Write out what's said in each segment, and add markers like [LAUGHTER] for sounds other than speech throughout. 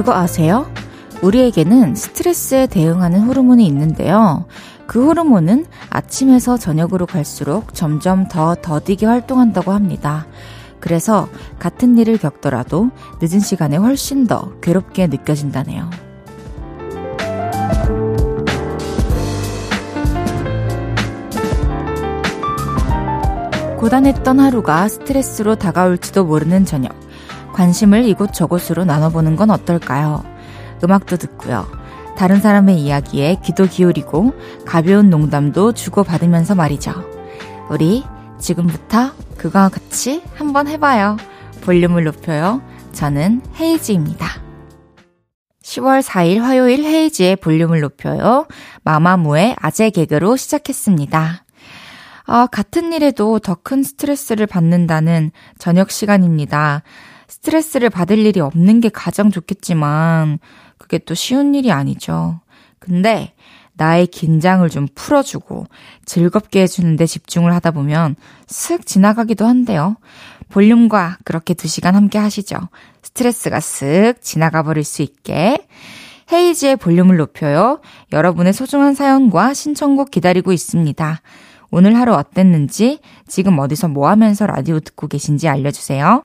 그거 아세요? 우리에게는 스트레스에 대응하는 호르몬이 있는데요. 그 호르몬은 아침에서 저녁으로 갈수록 점점 더 더디게 활동한다고 합니다. 그래서 같은 일을 겪더라도 늦은 시간에 훨씬 더 괴롭게 느껴진다네요. 고단했던 하루가 스트레스로 다가올지도 모르는 저녁. 관심을 이곳저곳으로 나눠보는 건 어떨까요? 음악도 듣고요. 다른 사람의 이야기에 귀도 기울이고 가벼운 농담도 주고받으면서 말이죠. 우리 지금부터 그거와 같이 한번 해봐요. 볼륨을 높여요. 저는 헤이지입니다. 10월 4일 화요일 헤이지의 볼륨을 높여요. 마마무의 아재 개그로 시작했습니다. 아, 같은 일에도 더 큰 스트레스를 받는다는 저녁 시간입니다. 스트레스를 받을 일이 없는 게 가장 좋겠지만, 그게 또 쉬운 일이 아니죠. 근데, 나의 긴장을 좀 풀어주고, 즐겁게 해주는데 집중을 하다 보면, 슥 지나가기도 한데요. 볼륨과 그렇게 두 시간 함께 하시죠. 스트레스가 슥 지나가 버릴 수 있게. 헤이지의 볼륨을 높여요. 여러분의 소중한 사연과 신청곡 기다리고 있습니다. 오늘 하루 어땠는지, 지금 어디서 뭐 하면서 라디오 듣고 계신지 알려주세요.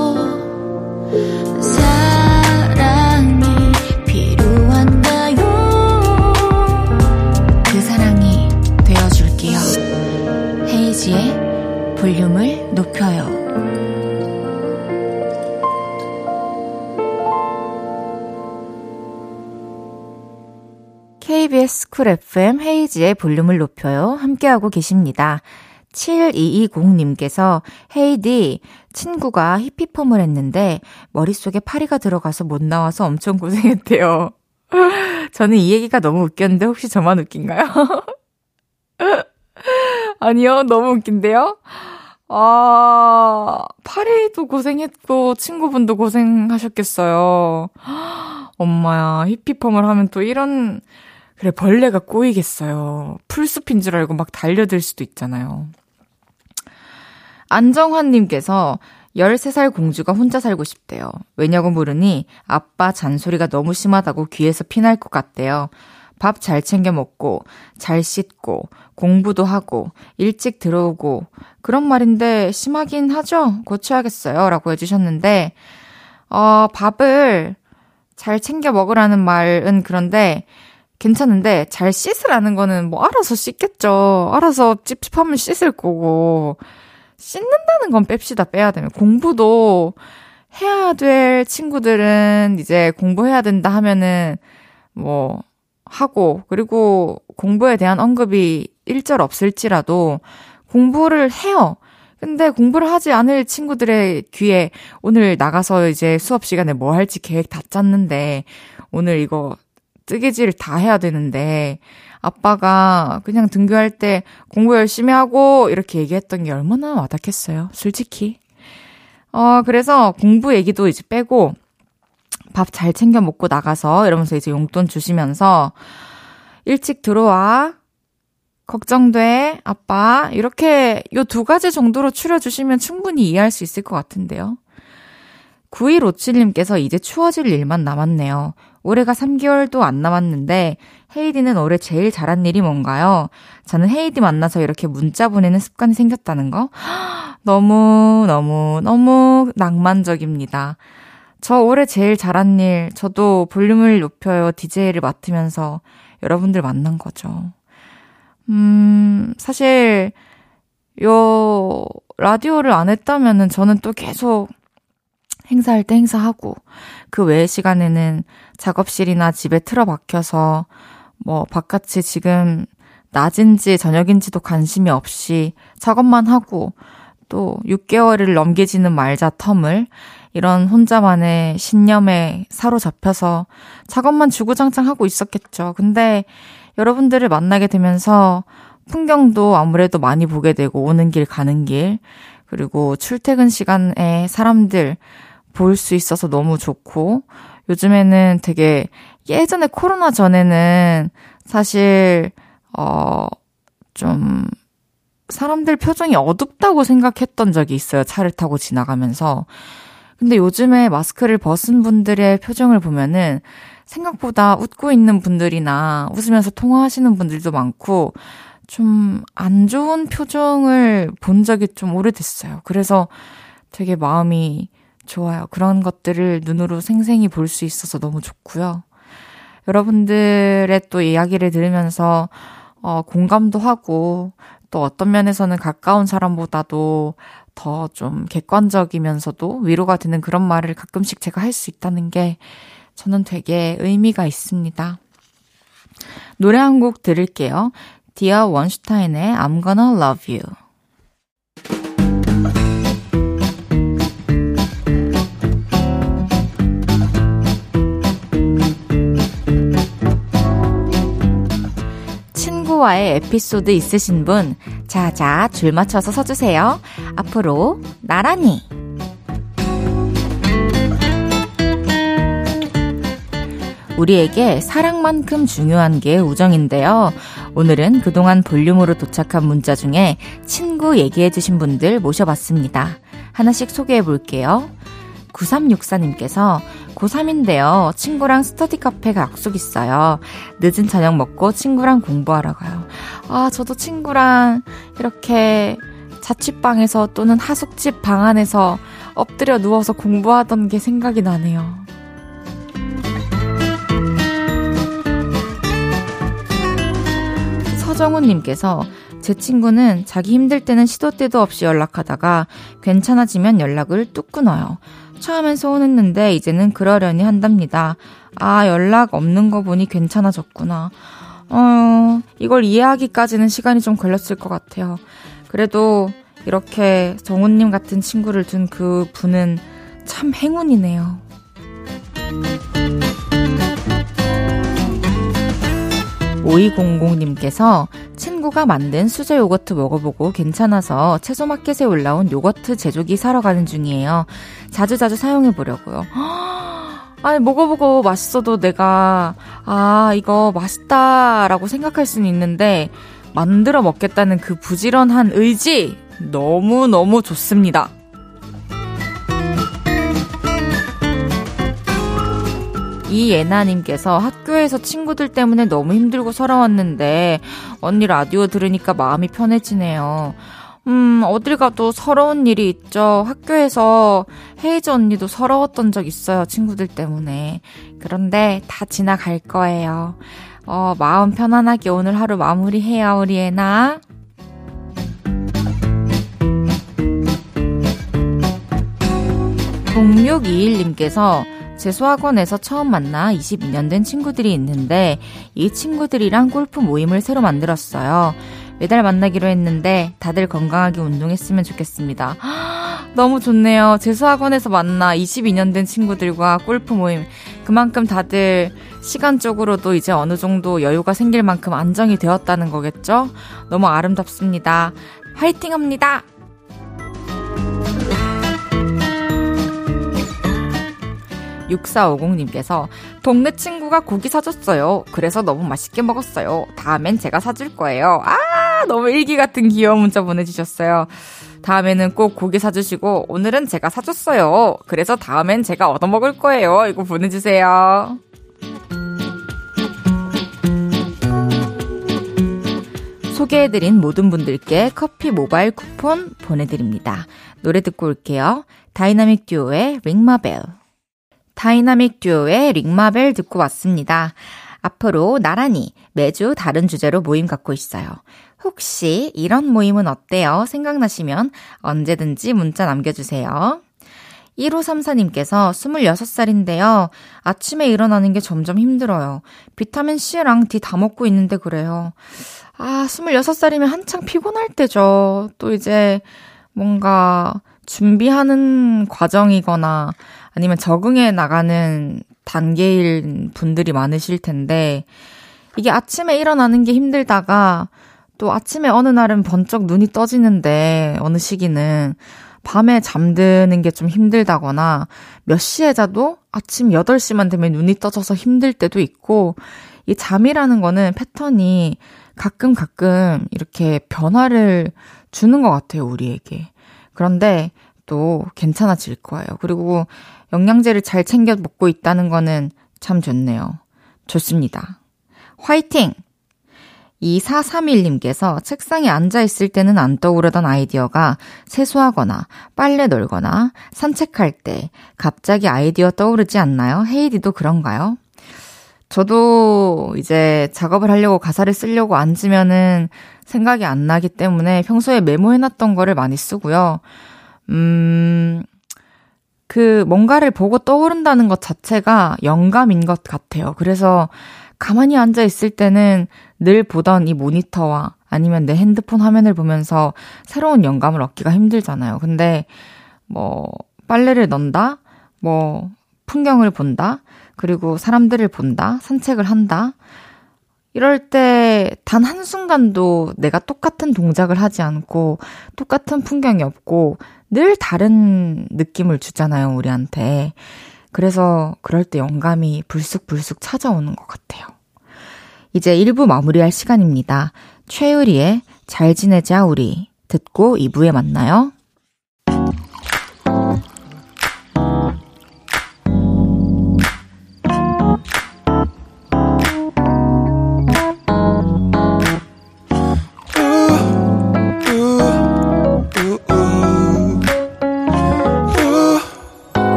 볼륨을 높여요. KBS 쿨 FM 헤이지의 볼륨을 높여요. 함께하고 계십니다. 7220님께서 헤이디 친구가 히피펌을 했는데 머릿속에 파리가 들어가서 못 나와서 엄청 고생했대요. [LAUGHS] 저는 이 얘기가 너무 웃겼는데 혹시 저만 웃긴가요? [LAUGHS] 아니요, 너무 웃긴데요? 아, 파리도 고생했고, 친구분도 고생하셨겠어요. 엄마야, 히피펌을 하면 또 이런, 그래, 벌레가 꼬이겠어요. 풀숲인 줄 알고 막 달려들 수도 있잖아요. 안정환님께서 13살 공주가 혼자 살고 싶대요. 왜냐고 물으니 아빠 잔소리가 너무 심하다고 귀에서 피날 것 같대요. 밥 잘 챙겨 먹고, 잘 씻고, 공부도 하고, 일찍 들어오고, 그런 말인데 심하긴 하죠? 고쳐야겠어요. 라고 해주셨는데, 어, 밥을 잘 챙겨 먹으라는 말은 그런데, 괜찮은데, 잘 씻으라는 거는 뭐 알아서 씻겠죠. 알아서 찝찝하면 씻을 거고, 씻는다는 건 뺍시다, 빼야 되면. 공부도 해야 될 친구들은 이제 공부해야 된다 하면은, 뭐, 하고, 그리고 공부에 대한 언급이 일절 없을지라도 공부를 해요. 근데 공부를 하지 않을 친구들의 귀에 오늘 나가서 이제 수업 시간에 뭐 할지 계획 다 짰는데 오늘 이거 뜨개질 다 해야 되는데 아빠가 그냥 등교할 때 공부 열심히 하고 이렇게 얘기했던 게 얼마나 와닿겠어요. 솔직히. 어, 그래서 공부 얘기도 이제 빼고 밥 잘 챙겨 먹고 나가서 이러면서 이제 용돈 주시면서 일찍 들어와. 걱정돼, 아빠. 이렇게 요 두 가지 정도로 추려주시면 충분히 이해할 수 있을 것 같은데요. 9157님께서 이제 추워질 일만 남았네요. 올해가 3개월도 안 남았는데 헤이디는 올해 제일 잘한 일이 뭔가요? 저는 헤이디 만나서 이렇게 문자 보내는 습관이 생겼다는 거? [GASPS] 너무, 너무, 너무 낭만적입니다. 저 올해 제일 잘한 일, 저도 볼륨을 높여요 DJ를 맡으면서 여러분들 만난 거죠. 음, 사실, 요, 라디오를 안 했다면은 저는 또 계속 행사할 때 행사하고, 그 외의 시간에는 작업실이나 집에 틀어박혀서, 뭐, 바깥이 지금 낮인지 저녁인지도 관심이 없이 작업만 하고, 또 6개월을 넘겨지는 말자 텀을 이런 혼자만의 신념에 사로잡혀서 작업만 주구장창 하고 있었겠죠. 근데 여러분들을 만나게 되면서 풍경도 아무래도 많이 보게 되고 오는 길 가는 길 그리고 출퇴근 시간에 사람들 볼 수 있어서 너무 좋고 요즘에는 되게 예전에 코로나 전에는 사실 어 좀 사람들 표정이 어둡다고 생각했던 적이 있어요. 차를 타고 지나가면서. 근데 요즘에 마스크를 벗은 분들의 표정을 보면은 생각보다 웃고 있는 분들이나 웃으면서 통화하시는 분들도 많고 좀 안 좋은 표정을 본 적이 좀 오래됐어요. 그래서 되게 마음이 좋아요. 그런 것들을 눈으로 생생히 볼 수 있어서 너무 좋고요. 여러분들의 또 이야기를 들으면서 어, 공감도 하고 또 어떤 면에서는 가까운 사람보다도 더 좀 객관적이면서도 위로가 되는 그런 말을 가끔씩 제가 할 수 있다는 게 저는 되게 의미가 있습니다. 노래 한 곡 들을게요. 디아 원슈타인의 I'm Gonna Love You. 친구와의 에피소드 있으신 분, 자자 줄 맞춰서 서주세요. 앞으로 나란히. 우리에게 사랑만큼 중요한 게 우정인데요. 오늘은 그동안 볼륨으로 도착한 문자 중에 친구 얘기해주신 분들 모셔봤습니다. 하나씩 소개해 볼게요. 9364님께서 고3인데요. 친구랑 스터디 카페 약속 있어요. 늦은 저녁 먹고 친구랑 공부하러 가요. 아, 저도 친구랑 이렇게 자취방에서 또는 하숙집 방 안에서 엎드려 누워서 공부하던 게 생각이 나네요. 서정훈님께서 제 친구는 자기 힘들 때는 시도 때도 없이 연락하다가 괜찮아지면 연락을 뚝 끊어요. 처음엔 서운했는데 이제는 그러려니 한답니다. 아, 연락 없는 거 보니 괜찮아졌구나. 어, 이걸 이해하기까지는 시간이 좀 걸렸을 것 같아요. 그래도 이렇게 정훈님 같은 친구를 둔 그 분은 참 행운이네요. 5200님께서 친구가 만든 수제 요거트 먹어보고 괜찮아서 채소마켓에 올라온 요거트 제조기 사러 가는 중이에요. 자주자주 사용해보려고요. 아니, 먹어보고 맛있어도 내가, 아, 이거 맛있다라고 생각할 수는 있는데, 만들어 먹겠다는 그 부지런한 의지, 너무너무 좋습니다. 이예나님께서 학교에서 친구들 때문에 너무 힘들고 서러웠는데 언니 라디오 들으니까 마음이 편해지네요. 음, 어딜 가도 서러운 일이 있죠. 학교에서 헤이즈 언니도 서러웠던 적 있어요. 친구들 때문에. 그런데 다 지나갈 거예요. 어, 마음 편안하게 오늘 하루 마무리해요, 우리 애나. 0621님께서 재수학원에서 처음 만나 22년 된 친구들이 있는데 이 친구들이랑 골프 모임을 새로 만들었어요. 매달 만나기로 했는데 다들 건강하게 운동했으면 좋겠습니다. [GASPS] 너무 좋네요. 재수학원에서 만나 22년 된 친구들과 골프 모임. 그만큼 다들 시간적으로도 이제 어느 정도 여유가 생길 만큼 안정이 되었다는 거겠죠? 너무 아름답습니다. 화이팅 합니다! 6450님께서 동네 친구가 고기 사줬어요. 그래서 너무 맛있게 먹었어요. 다음엔 제가 사줄 거예요. 아, 너무 일기 같은 귀여운 문자 보내주셨어요. 다음에는 꼭 고기 사주시고, 오늘은 제가 사줬어요. 그래서 다음엔 제가 얻어먹을 거예요. 이거 보내주세요. 소개해드린 모든 분들께 커피 모바일 쿠폰 보내드립니다. 노래 듣고 올게요. 다이나믹 듀오의 Ring My Bell. 다이나믹 듀오의 Ring My Bell 듣고 왔습니다. 앞으로 나란히 매주 다른 주제로 모임 갖고 있어요. 혹시 이런 모임은 어때요? 생각나시면 언제든지 문자 남겨주세요. 1534님께서 26살인데요. 아침에 일어나는 게 점점 힘들어요. 비타민C랑 D 다 먹고 있는데 그래요. 아, 26살이면 한창 피곤할 때죠. 또 이제 뭔가 준비하는 과정이거나 아니면 적응해 나가는 단계일 분들이 많으실 텐데, 이게 아침에 일어나는 게 힘들다가 또 아침에 어느 날은 번쩍 눈이 떠지는데 어느 시기는 밤에 잠드는 게 좀 힘들다거나 몇 시에 자도 아침 8시만 되면 눈이 떠져서 힘들 때도 있고 이 잠이라는 거는 패턴이 가끔 가끔 이렇게 변화를 주는 것 같아요, 우리에게. 그런데 또 괜찮아질 거예요. 그리고 영양제를 잘 챙겨 먹고 있다는 거는 참 좋네요. 좋습니다. 화이팅! 2431님께서 책상에 앉아있을 때는 안 떠오르던 아이디어가 세수하거나 빨래 널거나 산책할 때 갑자기 아이디어 떠오르지 않나요? 헤이디도 그런가요? 저도 이제 작업을 하려고 가사를 쓰려고 앉으면은 생각이 안 나기 때문에 평소에 메모해놨던 거를 많이 쓰고요. 음, 그 뭔가를 보고 떠오른다는 것 자체가 영감인 것 같아요. 그래서 가만히 앉아 있을 때는 늘 보던 이 모니터와 아니면 내 핸드폰 화면을 보면서 새로운 영감을 얻기가 힘들잖아요. 근데 뭐 빨래를 넣는다, 뭐 풍경을 본다, 그리고 사람들을 본다, 산책을 한다. 이럴 때 단 한순간도 내가 똑같은 동작을 하지 않고 똑같은 풍경이 없고 늘 다른 느낌을 주잖아요, 우리한테. 그래서 그럴 때 영감이 불쑥불쑥 찾아오는 것 같아요. 이제 1부 마무리할 시간입니다. 최유리의 잘 지내자 우리 듣고 2부에 만나요.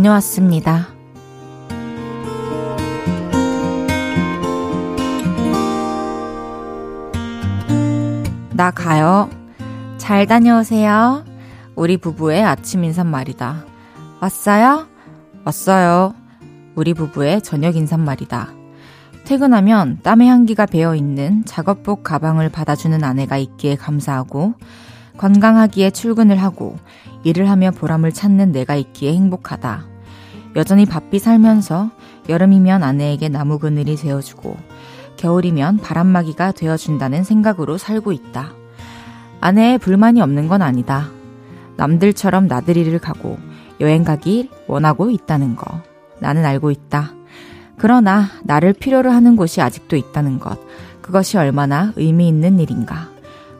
다녀왔습니다. 나 가요. 잘 다녀오세요. 우리 부부의 아침 인사말이다. 왔어요? 왔어요. 우리 부부의 저녁 인사말이다. 퇴근하면 땀의 향기가 배어 있는 작업복 가방을 받아주는 아내가 있기에 감사하고 건강하기에 출근을 하고 일을 하며 보람을 찾는 내가 있기에 행복하다. 여전히 바삐 살면서 여름이면 아내에게 나무 그늘이 되어주고 겨울이면 바람막이가 되어준다는 생각으로 살고 있다. 아내의 불만이 없는 건 아니다. 남들처럼 나들이를 가고 여행 가길 원하고 있다는 거. 나는 알고 있다. 그러나 나를 필요로 하는 곳이 아직도 있다는 것. 그것이 얼마나 의미 있는 일인가.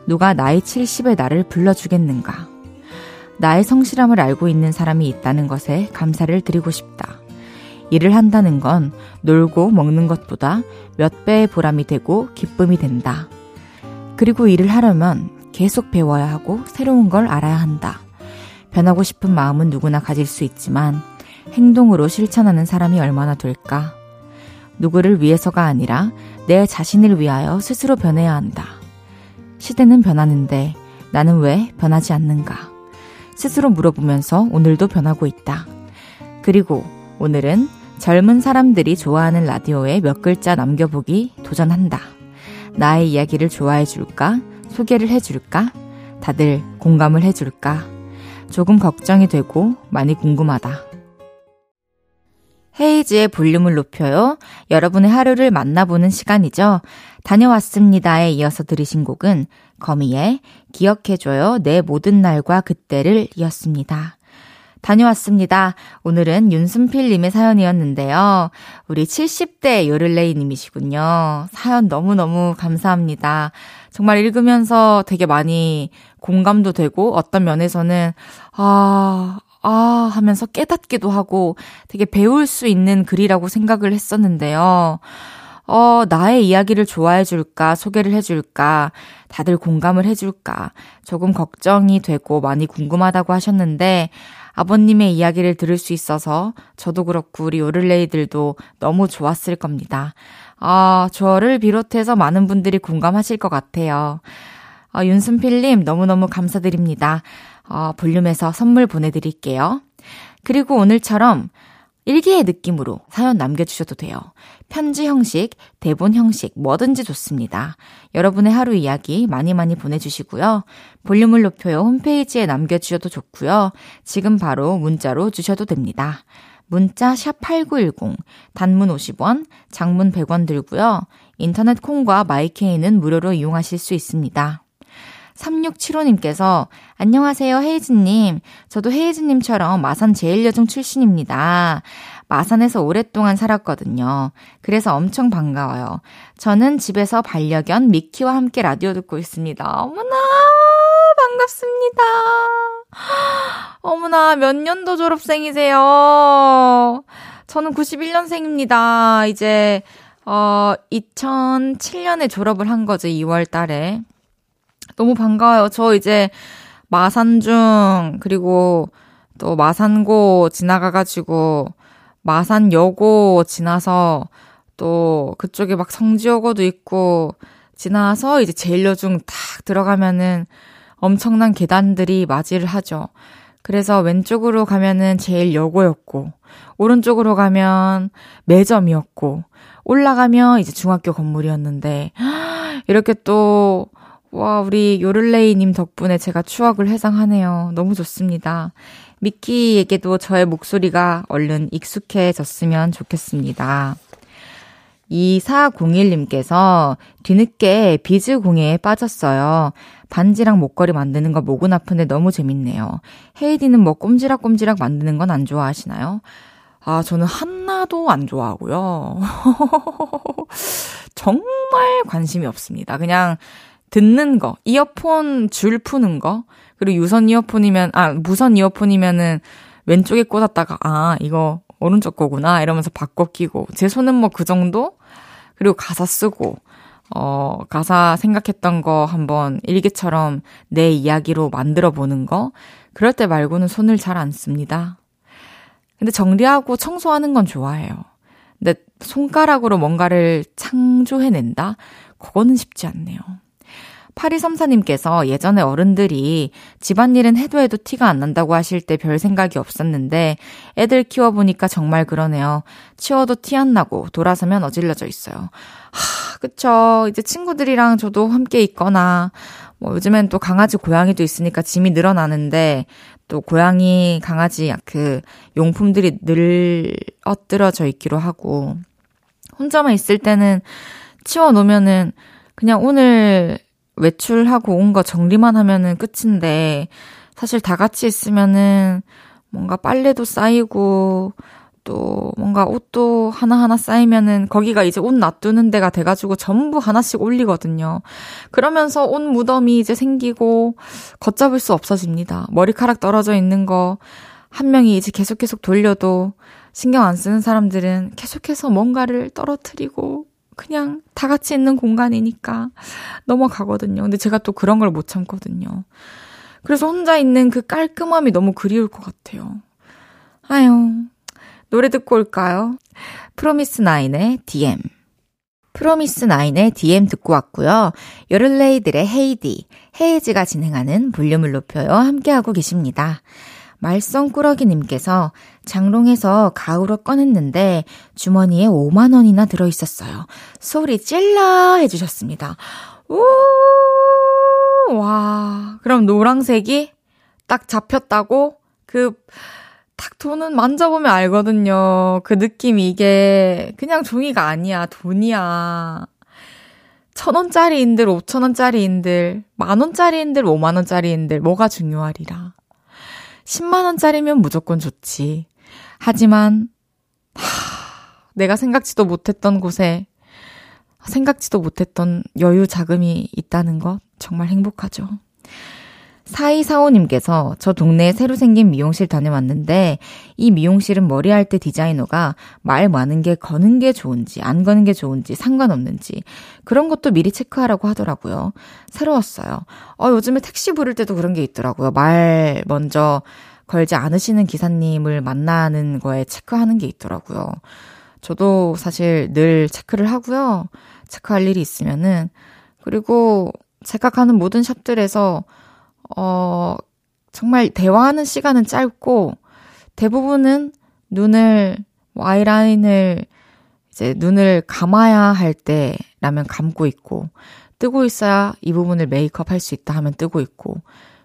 누가 나이 70에 나를 불러주겠는가. 나의 성실함을 알고 있는 사람이 있다는 것에 감사를 드리고 싶다. 일을 한다는 건 놀고 먹는 것보다 몇 배의 보람이 되고 기쁨이 된다. 그리고 일을 하려면 계속 배워야 하고 새로운 걸 알아야 한다. 변하고 싶은 마음은 누구나 가질 수 있지만 행동으로 실천하는 사람이 얼마나 될까? 누구를 위해서가 아니라 내 자신을 위하여 스스로 변해야 한다. 시대는 변하는데 나는 왜 변하지 않는가? 스스로 물어보면서 오늘도 변하고 있다. 그리고 오늘은 젊은 사람들이 좋아하는 라디오에 몇 글자 남겨보기 도전한다. 나의 이야기를 좋아해 줄까? 소개를 해 줄까? 다들 공감을 해 줄까? 조금 걱정이 되고 많이 궁금하다. 헤이즈의 볼륨을 높여요. 여러분의 하루를 만나보는 시간이죠. 다녀왔습니다에 이어서 들으신 곡은 거미의 기억해줘요. 내 모든 날과 그때를 이었습니다. 다녀왔습니다. 오늘은 윤순필님의 사연이었는데요. 우리 70대 요를레이님이시군요. 사연 너무너무 감사합니다. 정말 읽으면서 되게 많이 공감도 되고 어떤 면에서는 아, 아 하면서 깨닫기도 하고 되게 배울 수 있는 글이라고 생각을 했었는데요. 어, 나의 이야기를 좋아해 줄까, 소개를 해 줄까, 다들 공감을 해 줄까, 조금 걱정이 되고 많이 궁금하다고 하셨는데, 아버님의 이야기를 들을 수 있어서 저도 그렇고 우리 요를레이들도 너무 좋았을 겁니다. 아, 저를 비롯해서 많은 분들이 공감하실 것 같아요. 아, 윤순필님 너무너무 감사드립니다. 어, 볼륨에서 선물 보내드릴게요. 그리고 오늘처럼 일기의 느낌으로 사연 남겨주셔도 돼요. 편지 형식, 대본 형식, 뭐든지 좋습니다. 여러분의 하루 이야기 많이 많이 보내주시고요. 볼륨을 높여요 홈페이지에 남겨주셔도 좋고요. 지금 바로 문자로 주셔도 됩니다. 문자 샵8910, 단문 50원, 장문 100원 들고요. 인터넷 콩과 마이케이는 무료로 이용하실 수 있습니다. 3675님께서 안녕하세요 헤이즈님. 저도 헤이즈님처럼 마산 제일여중 출신입니다. 마산에서 오랫동안 살았거든요. 그래서 엄청 반가워요. 저는 집에서 반려견 미키와 함께 라디오 듣고 있습니다. 어머나 반갑습니다. 어머나 몇 년도 졸업생이세요? 저는 91년생입니다. 이제 어 2007년에 졸업을 한 거죠. 2월 달에. 너무 반가워요. 저 이제 마산중, 그리고 또 마산고 지나가가지고, 마산여고 지나서, 또 그쪽에 막 성지여고도 있고, 지나서 이제 제일여중 탁 들어가면은 엄청난 계단들이 맞이를 하죠. 그래서 왼쪽으로 가면은 제일여고였고, 오른쪽으로 가면 매점이었고, 올라가면 이제 중학교 건물이었는데, [GASPS] 이렇게 또 와, 우리 요를레이님 덕분에 제가 추억을 회상하네요. 너무 좋습니다. 미키에게도 저의 목소리가 얼른 익숙해졌으면 좋겠습니다. 2401님께서 뒤늦게 비즈 공예에 빠졌어요. 반지랑 목걸이 만드는 거 목은 아픈데 너무 재밌네요. 헤이디는 뭐 꼼지락꼼지락 만드는 건 안 좋아하시나요? 아, 저는 하나도 안 좋아하고요. [LAUGHS] 정말 관심이 없습니다. 그냥 듣는 거, 이어폰 줄 푸는 거, 그리고 유선 이어폰이면, 아, 무선 이어폰이면은 왼쪽에 꽂았다가, 아, 이거 오른쪽 거구나, 이러면서 바꿔 끼고, 제 손은 뭐 그 정도? 그리고 가사 쓰고, 어, 가사 생각했던 거 한번 일기처럼 내 이야기로 만들어 보는 거, 그럴 때 말고는 손을 잘 안 씁니다. 근데 정리하고 청소하는 건 좋아해요. 근데 손가락으로 뭔가를 창조해낸다? 그거는 쉽지 않네요. 8234님께서 예전에 어른들이 집안일은 해도 해도 티가 안 난다고 하실 때 별 생각이 없었는데 애들 키워보니까 정말 그러네요. 치워도 티 안 나고 돌아서면 어질러져 있어요. 하, 그쵸. 이제 친구들이랑 저도 함께 있거나 뭐 요즘엔 또 강아지 고양이도 있으니까 짐이 늘어나는데 또 고양이 강아지 그 용품들이 늘 엎드러져 있기로 하고 혼자만 있을 때는 치워 놓으면은 그냥 오늘 외출하고 온 거 정리만 하면은 끝인데, 사실 다 같이 있으면은 뭔가 빨래도 쌓이고, 또 뭔가 옷도 하나하나 쌓이면은 거기가 이제 옷 놔두는 데가 돼가지고 전부 하나씩 올리거든요. 그러면서 옷 무덤이 이제 생기고 걷잡을 수 없어집니다. 머리카락 떨어져 있는 거 한 명이 이제 계속 계속 돌려도 신경 안 쓰는 사람들은 계속해서 뭔가를 떨어뜨리고 그냥 다 같이 있는 공간이니까 넘어가거든요. 근데 제가 또 그런 걸 못 참거든요. 그래서 혼자 있는 그 깔끔함이 너무 그리울 것 같아요. 아유, 노래 듣고 올까요? 프로미스 나인의 DM. 프로미스 나인의 DM 듣고 왔고요. 여를레이들의 헤이디, 헤이즈가 진행하는 볼륨을 높여요. 함께하고 계십니다. 말썽꾸러기님께서 장롱에서 가을옷 꺼냈는데 주머니에 5만원이나 들어있었어요. 소리 찔러 해주셨습니다. 오, 와. 그럼 노랑색이 딱 잡혔다고? 그, 딱 돈은 만져보면 알거든요. 그 느낌이 이게 그냥 종이가 아니야. 돈이야. 천 원짜리인들, 오천 원짜리인들, 만 원짜리인들, 오만 원짜리인들, 뭐가 중요하리라. 10만원짜리면 무조건 좋지. 하지만, 하, 내가 생각지도 못했던 곳에 생각지도 못했던 여유 자금이 있다는 것 정말 행복하죠. 4245님께서 저 동네에 새로 생긴 미용실 다녀왔는데 이 미용실은 머리할 때 디자이너가 말 많은 게 거는 게 좋은지 안 거는 게 좋은지 상관없는지 그런 것도 미리 체크하라고 하더라고요. 새로웠어요. 어, 요즘에 택시 부를 때도 그런 게 있더라고요. 말 먼저 걸지 않으시는 기사님을 만나는 거에 체크하는 게 있더라고요. 저도 사실 늘 체크를 하고요. 체크할 일이 있으면은 그리고 제가 가는 모든 샵들에서 어 정말 대화하는 시간은 짧고 대부분은 눈을 뭐 아이라인을 이제 눈을 감아야 할 때라면 감고 있고 뜨고 있어야 이 부분을 메이크업 할 수 있다 하면 뜨고 있고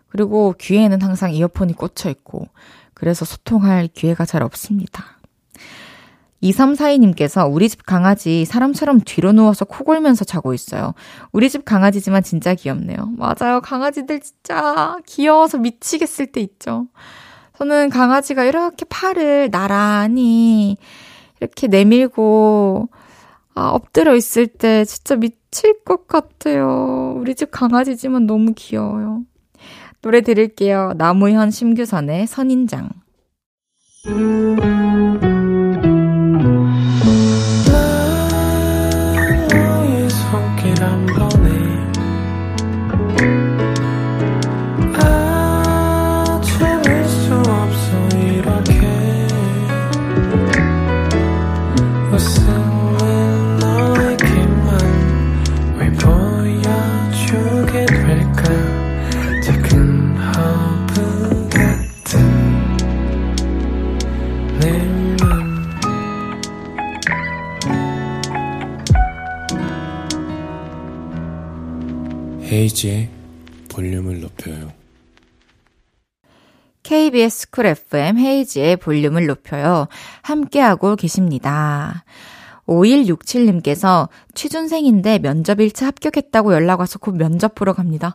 그리고 귀에는 항상 이어폰이 꽂혀 있고 그래서 소통할 기회가 잘 없습니다. 2342님께서 우리 집 강아지 사람처럼 뒤로 누워서 코 골면서 자고 있어요. 우리 집 강아지지만 진짜 귀엽네요. 맞아요. 강아지들 진짜 귀여워서 미치겠을 때 있죠. 저는 강아지가 이렇게 팔을 나란히 이렇게 내밀고 아, 엎드려 있을 때 진짜 미칠 것 같아요. 우리 집 강아지지만 너무 귀여워요. 노래 들을게요. 나무현 심규선의 선인장. 헤이지의 볼륨을 높여요. KBS 쿨 FM 헤이지의 볼륨을 높여요. 함께하고 계십니다. 5167님께서 취준생인데 면접 1차 합격했다고 연락 와서 곧 면접 보러 갑니다.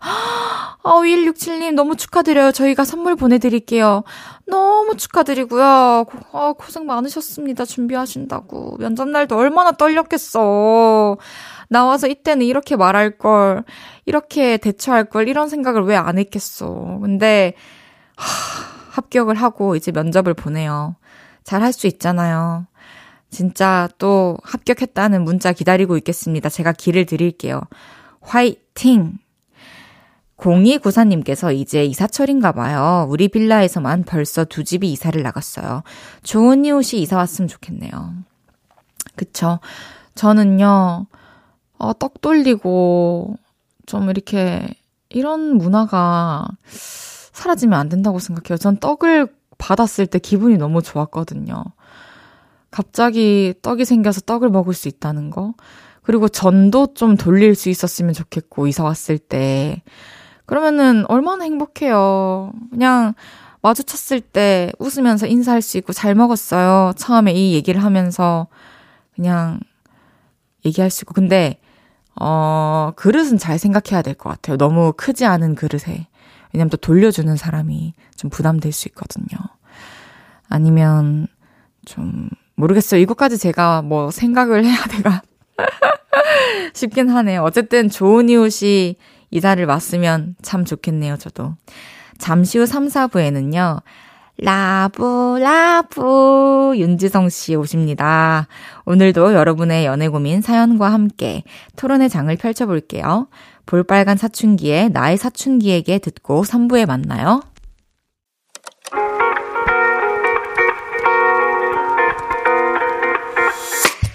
아, 5167님 너무 축하드려요. 저희가 선물 보내드릴게요. 너무 축하드리고요. 고, 아, 고생 많으셨습니다. 준비하신다고. 면접날도 얼마나 떨렸겠어. 나와서 이때는 이렇게 말할 걸, 이렇게 대처할 걸, 이런 생각을 왜 안 했겠어. 근데, 하, 합격을 하고 이제 면접을 보내요. 잘 할 수 있잖아요. 진짜 또 합격했다는 문자 기다리고 있겠습니다. 제가 길을 드릴게요. 화이팅! 0294님께서 이제 이사철인가 봐요. 우리 빌라에서만 벌써 두 집이 이사를 나갔어요. 좋은 이웃이 이사 왔으면 좋겠네요. 그쵸. 저는요, 어, 떡 돌리고, 좀 이렇게, 이런 문화가 사라지면 안 된다고 생각해요. 전 떡을 받았을 때 기분이 너무 좋았거든요. 갑자기 떡이 생겨서 떡을 먹을 수 있다는 거. 그리고 전도 좀 돌릴 수 있었으면 좋겠고, 이사 왔을 때. 그러면은 얼마나 행복해요. 그냥 마주쳤을 때 웃으면서 인사할 수 있고, 잘 먹었어요. 처음에 이 얘기를 하면서 그냥 얘기할 수 있고. 근데, 어, 그릇은 잘 생각해야 될 것 같아요. 너무 크지 않은 그릇에. 왜냐면 또 돌려주는 사람이 좀 부담될 수 있거든요. 아니면 좀 모르겠어요. 이것까지 제가 뭐 생각을 해야 [LAUGHS] 돼가 싶긴 [LAUGHS] 하네요. 어쨌든 좋은 이웃이 이사를 왔으면 참 좋겠네요, 저도. 잠시 후 3, 4부에는요. 라부, 라부, 윤지성 씨 오십니다. 오늘도 여러분의 연애 고민 사연과 함께 토론의 장을 펼쳐볼게요. 볼빨간 사춘기에 나의 사춘기에게 듣고 3부에 만나요.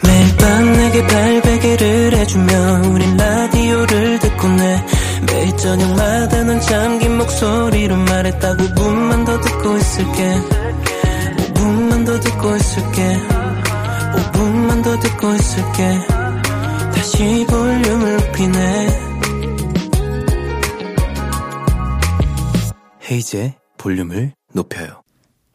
매일 밤 내게 발베개를 해주며 우린 라디오를 듣고 내 매일 저녁마다 넌 잠긴 목소리로 말했다 5분만 더 듣고 있을게 5분만 더 듣고 있을게 5분만 더 듣고 있을게 다시 볼륨을 높이네 헤이즈의 볼륨을 높여요.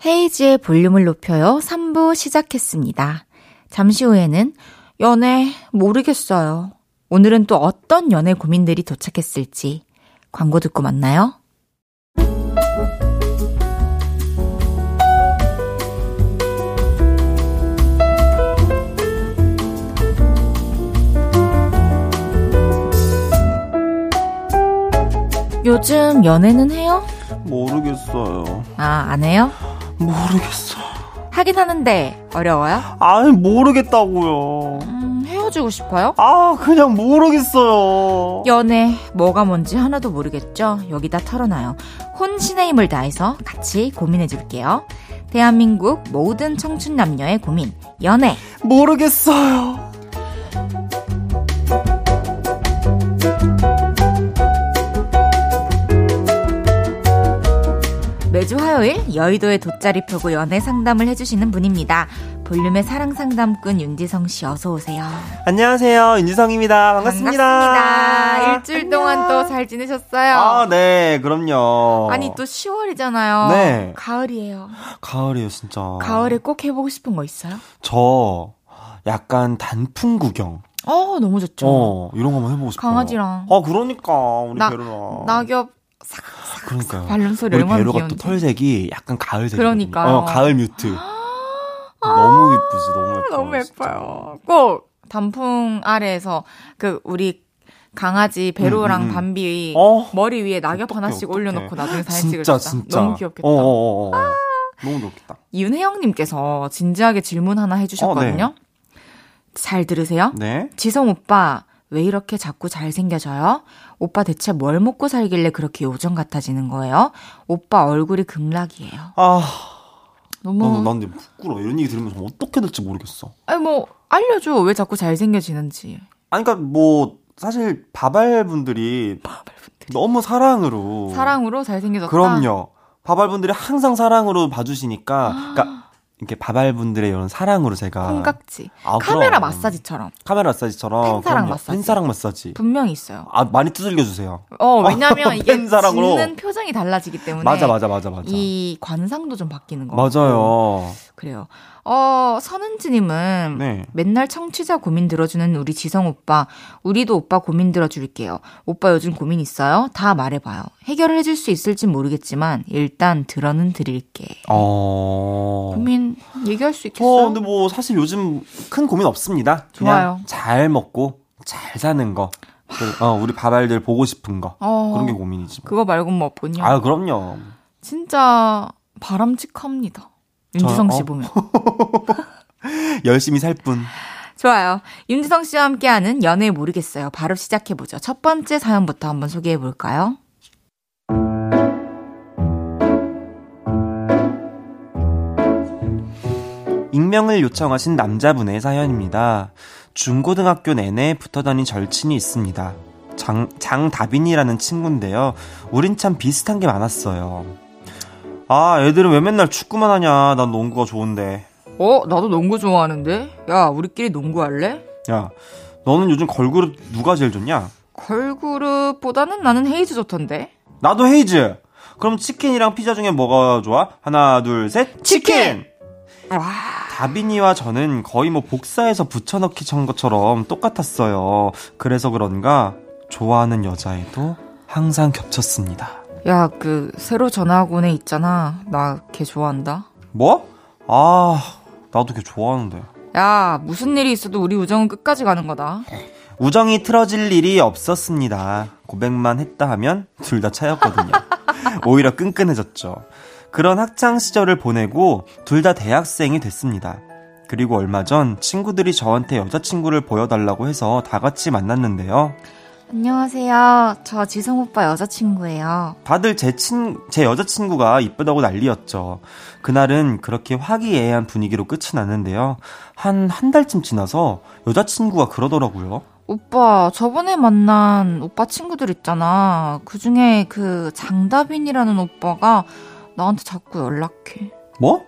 헤이즈의 볼륨을 높여요. 3부 시작했습니다. 잠시 후에는 연애 모르겠어요. 오늘은 또 어떤 연애 고민들이 도착했을지 광고 듣고 만나요. 요즘 연애는 해요? 모르겠어요. 아, 안 해요? 모르겠어요. 하긴 하는데 어려워요? 아니 모르겠다고요. 음, 헤어지고 싶어요? 아 그냥 모르겠어요. 연애 뭐가 뭔지 하나도 모르겠죠? 여기다 털어놔요. 혼신의 힘을 다해서 같이 고민해 줄게요. 대한민국 모든 청춘 남녀의 고민, 연애. 모르겠어요. 매주 화요일 여의도에 돗자리 펴고 연애 상담을 해주시는 분입니다. 볼륨의 사랑 상담꾼 윤지성 씨 어서 오세요. 안녕하세요. 윤지성입니다. 반갑습니다. 반갑습니다. 일주일 동안 또 잘 지내셨어요? 아, 네, 그럼요. 아니 또 10월이잖아요. 네. 가을이에요. 가을이에요, 진짜. 가을에 꼭 해 보고 싶은 거 있어요? 저 약간 단풍 구경. 어 너무 좋죠. 어, 이런 거 한번 해보고 싶어요. 강아지랑. 아, 그러니까 우리 나- 베르랑. 낙엽 그러니까요. 밟는 소리 우리 얼마나 베르가 귀여운지. 또 털색이 약간 가을색. 그러니까요. 어, 가을 뮤트. 너무 예쁘지, 너무 예뻐. 너무 진짜. 예뻐요. 꼭 단풍 아래에서 그 우리 강아지 베로랑 음, 음, 음. 반비 어? 머리 위에 낙엽 어떡해, 하나씩 어떡해. 올려놓고 나중에 사진 진짜, 찍으셨다. 진짜. 너무 귀엽겠다. 어, 어, 어, 어. 너무 귀엽겠다. 윤혜영님께서 진지하게 질문 하나 해주셨거든요. 어, 잘 들으세요. 네. 지성 오빠 왜 이렇게 자꾸 잘생겨져요? 오빠 대체 뭘 먹고 살길래 그렇게 요정 같아지는 거예요? 오빠 얼굴이 극락이에요. 아, 너무 나는, 난 근데 부끄러워. 이런 얘기 들으면 서 어떻게 될지 모르겠어. 아니 뭐 알려줘 왜 자꾸 잘생겨지는지. 아니, 그니까 뭐, 사실, 바발분들이 너무 사랑으로. 사랑으로 잘생겨졌다. 그럼요. 바발분들이 항상 사랑으로 봐주시니까, 그러니까 이렇게 바발분들의 이런 사랑으로 제가 콩깍지. 아, 카메라 그럼. 마사지처럼 카메라 마사지처럼 팬사랑 그럼요. 마사지. 팬사랑 마사지. 분명히 있어요. 아 많이 두들겨 주세요. 어, 왜냐면 [LAUGHS] 이게 팬사랑으로. 짓는 표정이 달라지기 때문에 맞아 맞아 맞아 맞아. 이 관상도 좀 바뀌는 거. 맞아요. 그래요. 어, 선은지님은 네. 맨날 청취자 고민 들어주는 우리 지성 오빠, 우리도 오빠 고민 들어줄게요. 오빠 요즘 고민 있어요? 다 말해봐요. 해결을 해줄 수 있을진 모르겠지만 일단 들어는 드릴게. 어. 고민 얘기할 수 어, 있겠어요? 근데 뭐 사실 요즘 큰 고민 없습니다. 좋아요. 잘 먹고 잘 사는 거. 그, 어, 우리 바발들 보고 싶은 거. 어, 그런 게 고민이지. 뭐. 그거 말고는 뭐 없군요. 아, 그럼요. 진짜 바람직합니다. 윤지성 저- 씨 어? 보면. [LAUGHS] 열심히 살 뿐. 좋아요. 윤지성 씨와 함께하는 연애 모르겠어요. 바로 시작해보죠. 첫 번째 사연부터 한번 소개해볼까요? 익명을 요청하신 남자분의 사연입니다. 중고등학교 내내 붙어 다닌 절친이 있습니다. 장, 장다빈이라는 친구인데요. 우린 참 비슷한 게 많았어요. 아, 애들은 왜 맨날 축구만 하냐. 난 농구가 좋은데. 어, 나도 농구 좋아하는데? 야, 우리끼리 농구할래? 야, 너는 요즘 걸그룹 누가 제일 좋냐? 걸그룹보다는 나는 헤이즈 좋던데. 나도 헤이즈! 그럼 치킨이랑 피자 중에 뭐가 좋아? 하나, 둘, 셋, 치킨! 와, 다빈이와 저는 거의 뭐 복사해서 붙여넣기 천 것처럼 똑같았어요. 그래서 그런가 좋아하는 여자애도 항상 겹쳤습니다. 야, 그, 새로 전학 온애 있잖아. 나 걔 좋아한다. 뭐? 아, 나도 걔 좋아하는데. 야, 무슨 일이 있어도 우리 우정은 끝까지 가는 거다. 우정이 틀어질 일이 없었습니다. 고백만 했다 하면 둘 다 차였거든요. [LAUGHS] 오히려 끈끈해졌죠. 그런 학창 시절을 보내고 둘 다 대학생이 됐습니다. 그리고 얼마 전 친구들이 저한테 여자친구를 보여달라고 해서 다 같이 만났는데요. 안녕하세요. 저 지성 오빠 여자친구예요. 다들 제 친, 제 여자친구가 이쁘다고 난리였죠. 그날은 그렇게 화기애애한 분위기로 끝이 났는데요. 한, 한 달쯤 지나서 여자친구가 그러더라고요. 오빠, 저번에 만난 오빠 친구들 있잖아. 그 중에 그 장다빈이라는 오빠가 나한테 자꾸 연락해. 뭐?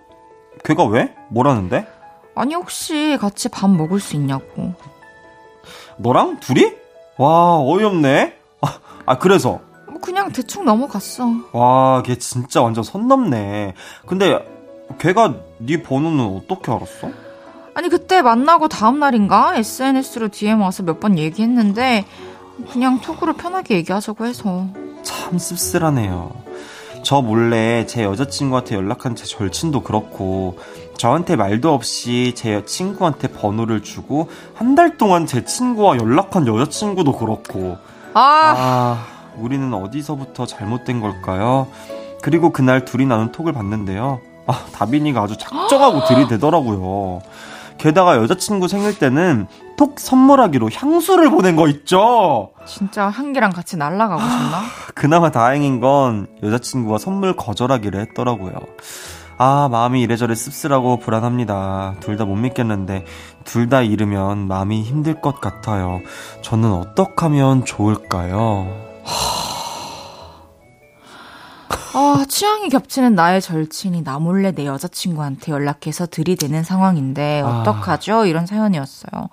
걔가 왜? 뭐라는데? 아니, 혹시 같이 밥 먹을 수 있냐고. 너랑? 둘이? 와, 어이없네? 아, 아, 그래서? 뭐 그냥 대충 넘어갔어. 와, 걔 진짜 완전 선 넘네. 근데, 걔가 네 번호는 어떻게 알았어? 아니, 그때 만나고 다음 날인가? SNS로 DM 와서 몇 번 얘기했는데, 그냥 톡으로 편하게 얘기하자고 해서. 참 씁쓸하네요. 저 몰래 제 여자친구한테 연락한 제 절친도 그렇고, 저한테 말도 없이 제 친구한테 번호를 주고, 한 달 동안 제 친구와 연락한 여자친구도 그렇고, 아, 아, 우리는 어디서부터 잘못된 걸까요? 그리고 그날 둘이 나눈 톡을 봤는데요. 아, 다빈이가 아주 작정하고 [GASPS] 들이대더라고요. 게다가 여자친구 생일 때는 톡 선물하기로 향수를 보낸 거 있죠? 진짜 향기랑 같이 날아가고 싶나? 그나마 다행인 건 여자친구가 선물 거절하기를 했더라고요. 아, 마음이 이래저래 씁쓸하고 불안합니다. 둘 다 못 믿겠는데, 둘 다 잃으면 마음이 힘들 것 같아요. 저는 어떻게 하면 좋을까요? 아, 취향이 겹치는 나의 절친이 나 몰래 내 여자친구한테 연락해서 들이대는 상황인데, 아. 어떡하죠? 이런 사연이었어요.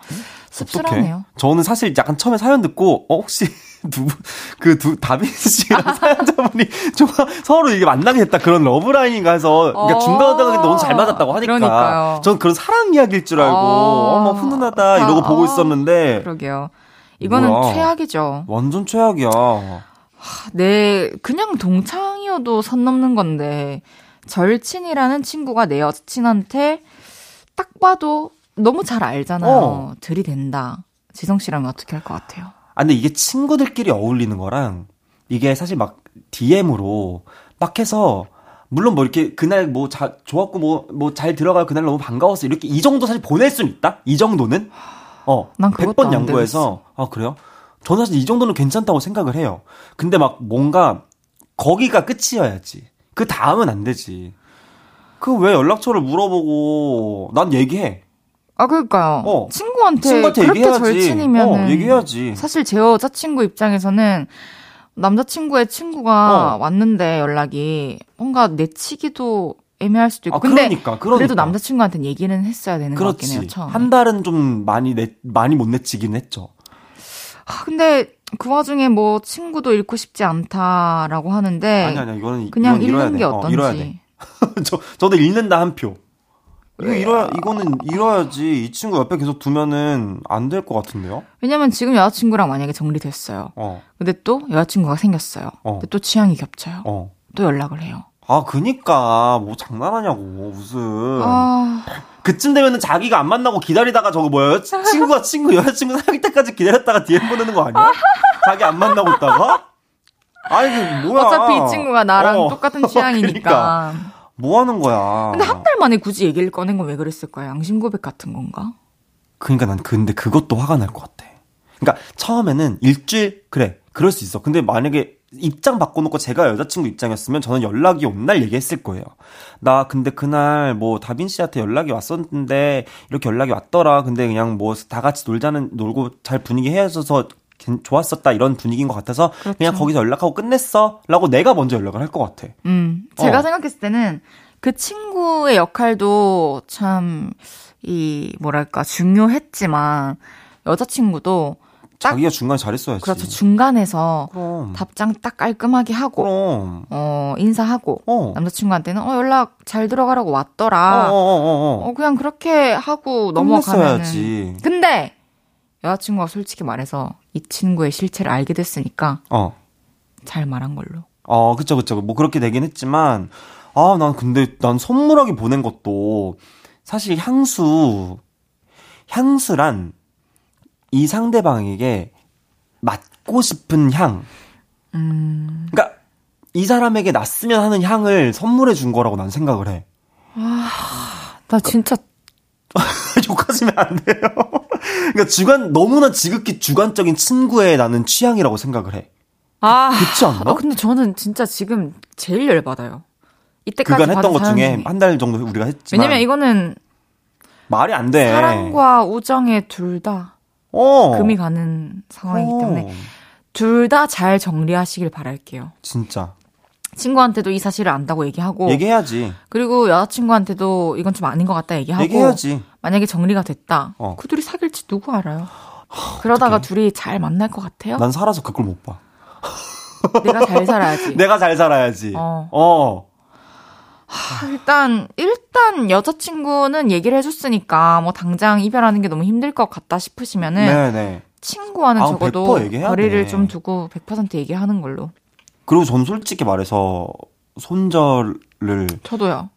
씁쓸하네요. 어떡해? 저는 사실 약간 처음에 사연 듣고, 어, 혹시 두 분, 그 두, 다빈 씨랑 [LAUGHS] 사연자분이 좀 서로 이게 만나게 됐다. 그런 러브라인인가 해서, 그러니까 어. 중간중간에 너무 잘 맞았다고 하니까. 그러니까요. 전 그런 사랑 이야기일 줄 알고, 어. 어머, 훈훈하다. 이러고 아, 보고 어. 있었는데, 그러게요. 이거는 뭐야. 최악이죠. 완전 최악이야. 내 그냥 동창이어도 선 넘는 건데 절친이라는 친구가 내 여친한테 딱 봐도 너무 잘 알잖아요. 어. 들이댄다. 지성 씨라면 어떻게 할 것 같아요? 아, 근데 이게 친구들끼리 어울리는 거랑, 이게 사실 막 DM으로 막 해서, 물론 뭐 이렇게 그날 뭐 자, 좋았고 뭐, 뭐 잘 들어가요. 그날 너무 반가웠어. 이렇게 이 정도 사실 보낼 수는 있다? 이 정도는? 어. 난 그것도 100번 안 양보해서. 아, 그래요? 저는 사실 이 정도는 괜찮다고 생각을 해요. 근데 막 뭔가, 거기가 끝이어야지. 그 다음은 안 되지. 그 왜 연락처를 물어보고, 난 얘기해. 아 그러니까요. 어. 친구한테, 친구한테 그렇게 얘기해야지. 절친이면 어, 얘기해야지. 사실 제 여자친구 입장에서는 남자친구의 친구가 어. 왔는데 연락이 뭔가 내치기도 애매할 수도 있고. 아, 근데 그러니까, 그러니까. 그래도 남자친구한테는 얘기는 했어야 되는 것 같긴 해요. 그렇지. 처음에. 한 달은 좀 많이 내, 많이 못 내치긴 했죠. 아, 근데 그 와중에 뭐 친구도 잃고 싶지 않다라고 하는데 아니, 아니, 이거는. 그냥 이건 잃는 돼. 게 어, 어떤지. 돼. [LAUGHS] 저, 저도 잃는다 한 표. 이거 잃어야, 이거는 잃어야지. 이 친구 옆에 계속 두면은 안 될 것 같은데요? 왜냐면 지금 여자친구랑 만약에 정리됐어요. 어, 근데 또 여자친구가 생겼어요. 어. 근데 또 취향이 겹쳐요. 어. 또 연락을 해요. 아, 그니까. 뭐 장난하냐고, 무슨. 아, 그쯤 되면은 자기가 안 만나고 기다리다가 저거 뭐야? 친구가 친구, 여자친구 사귈 때까지 기다렸다가 DM 보내는 거 아니야? 자기 안 만나고 있다가? 아니, 그 뭐야. 어차피 이 친구가 나랑 어. 똑같은 [LAUGHS] 취향이니까. 그러니까. 뭐 하는 거야. 근데 한 달 만에 굳이 얘기를 꺼낸 건 왜 그랬을까요? 양심 고백 같은 건가? 그러니까 난 근데 그것도 화가 날 것 같아. 그러니까 처음에는 일주일 그래 그럴 수 있어. 근데 만약에 입장 바꿔놓고 제가 여자친구 입장이었으면 저는 연락이 온 날 얘기했을 거예요. 나 근데 그날 뭐 다빈 씨한테 연락이 왔었는데 이렇게 연락이 왔더라. 근데 그냥 뭐 다 같이 놀자는 놀고 잘 분위기 헤어져서 괜- 좋았었다 이런 분위기인 것 같아서 그렇죠. 그냥 거기서 연락하고 끝냈어라고 내가 먼저 연락을 할 것 같아. 음, 제가 어. 생각했을 때는 그 친구의 역할도 참, 이, 뭐랄까, 중요했지만, 여자친구도 딱, 자기가 중간에 잘했어야지. 그렇죠. 중간에서 그럼. 답장 딱 깔끔하게 하고, 그럼. 어, 인사하고, 어. 남자친구한테는, 어, 연락 잘 들어가라고 어, 어, 왔더라. 어, 어, 어. 어, 그냥 그렇게 하고 넘어가면. 끝냈어야지. 근데, 여자친구가 솔직히 말해서 이 친구의 실체를 알게 됐으니까, 어. 잘 말한 걸로. 어, 그쵸, 그쵸. 뭐 그렇게 되긴 했지만, 아, 난 근데 난 선물하게 보낸 것도 사실 향수, 향수란 이 상대방에게 맡고 싶은 향. 음, 그러니까 이 사람에게 났으면 하는 향을 선물해 준 거라고 난 생각을 해. 나 진짜 [LAUGHS] 욕하시면 안 돼요. 그러니까 주관, 너무나 지극히 주관적인 친구의 나는 취향이라고 생각을 해. 아, 그렇지 않나? 아, 근데 저는 진짜 지금 제일 열 받아요. 이때까지 그간 했던 것 중에. 한 달 정도 우리가 했지만. 왜냐면 이거는 말이 안 돼. 사랑과 우정에 둘다 어. 금이 가는 상황이기 어. 때문에 둘 다 잘 정리하시길 바랄게요. 진짜. 친구한테도 이 사실을 안다고 얘기하고 얘기해야지. 그리고 여자친구한테도 이건 좀 아닌 것 같다 얘기하고 얘기해야지. 만약에 정리가 됐다. 어. 그 둘이 사귈지 누구 알아요? 그러다가 둘이 잘 만날 것 같아요? 난 살아서 그걸 못 봐. 내가 잘 살아야지. [LAUGHS] 내가 잘 살아야지. 어. 어. 일단 일단 여자친구는 얘기를 해줬으니까 뭐 당장 이별하는 게 너무 힘들 것 같다 싶으시면은 네네. 친구와는 아우, 적어도 100% 얘기해야 거리를 돼. 좀 두고 100% 얘기하는 걸로. 그리고 전 솔직히 말해서 손절을 저도요.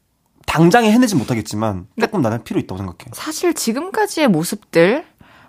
당장에 해내진 못하겠지만 조금 나는 필요 있다고 생각해. 사실 지금까지의 모습들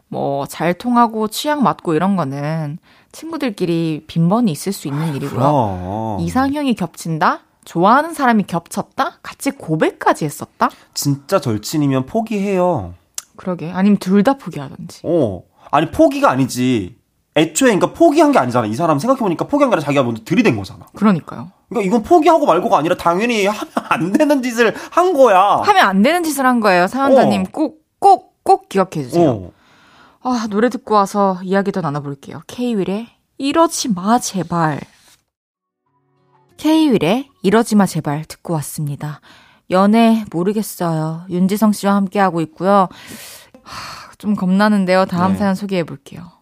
뭐 잘 통하고 취향 맞고 이런 거는 친구들끼리 빈번히 있을 수 있는 일이고요. 그럼. 이상형이 겹친다? 좋아하는 사람이 겹쳤다? 같이 고백까지 했었다? 진짜 절친이면 포기해요. 그러게. 아니면 둘 다 포기하던지. 어. 아니, 포기가 아니지. 애초에, 그러니까 포기한 게 아니잖아. 이 사람 생각해 보니까 포기한 게 아니라 자기가 먼저 들이댄 거잖아. 그러니까요. 그러니까 이건 포기하고 말고가 아니라 당연히 하면 안 되는 짓을 한 거야. 하면 안 되는 짓을 한 거예요. 사연자님 어. 꼭, 꼭, 꼭 기억해 주세요. 어. 아, 노래 듣고 와서 이야기 더 나눠볼게요. K-윌의 이러지 마, 제발. K-윌의 이러지 마, 제발 듣고 왔습니다. 연애 모르겠어요. 윤지성 씨와 함께하고 있고요. 하, 좀 겁나는데요. 다음 네. 사연 소개해 볼게요.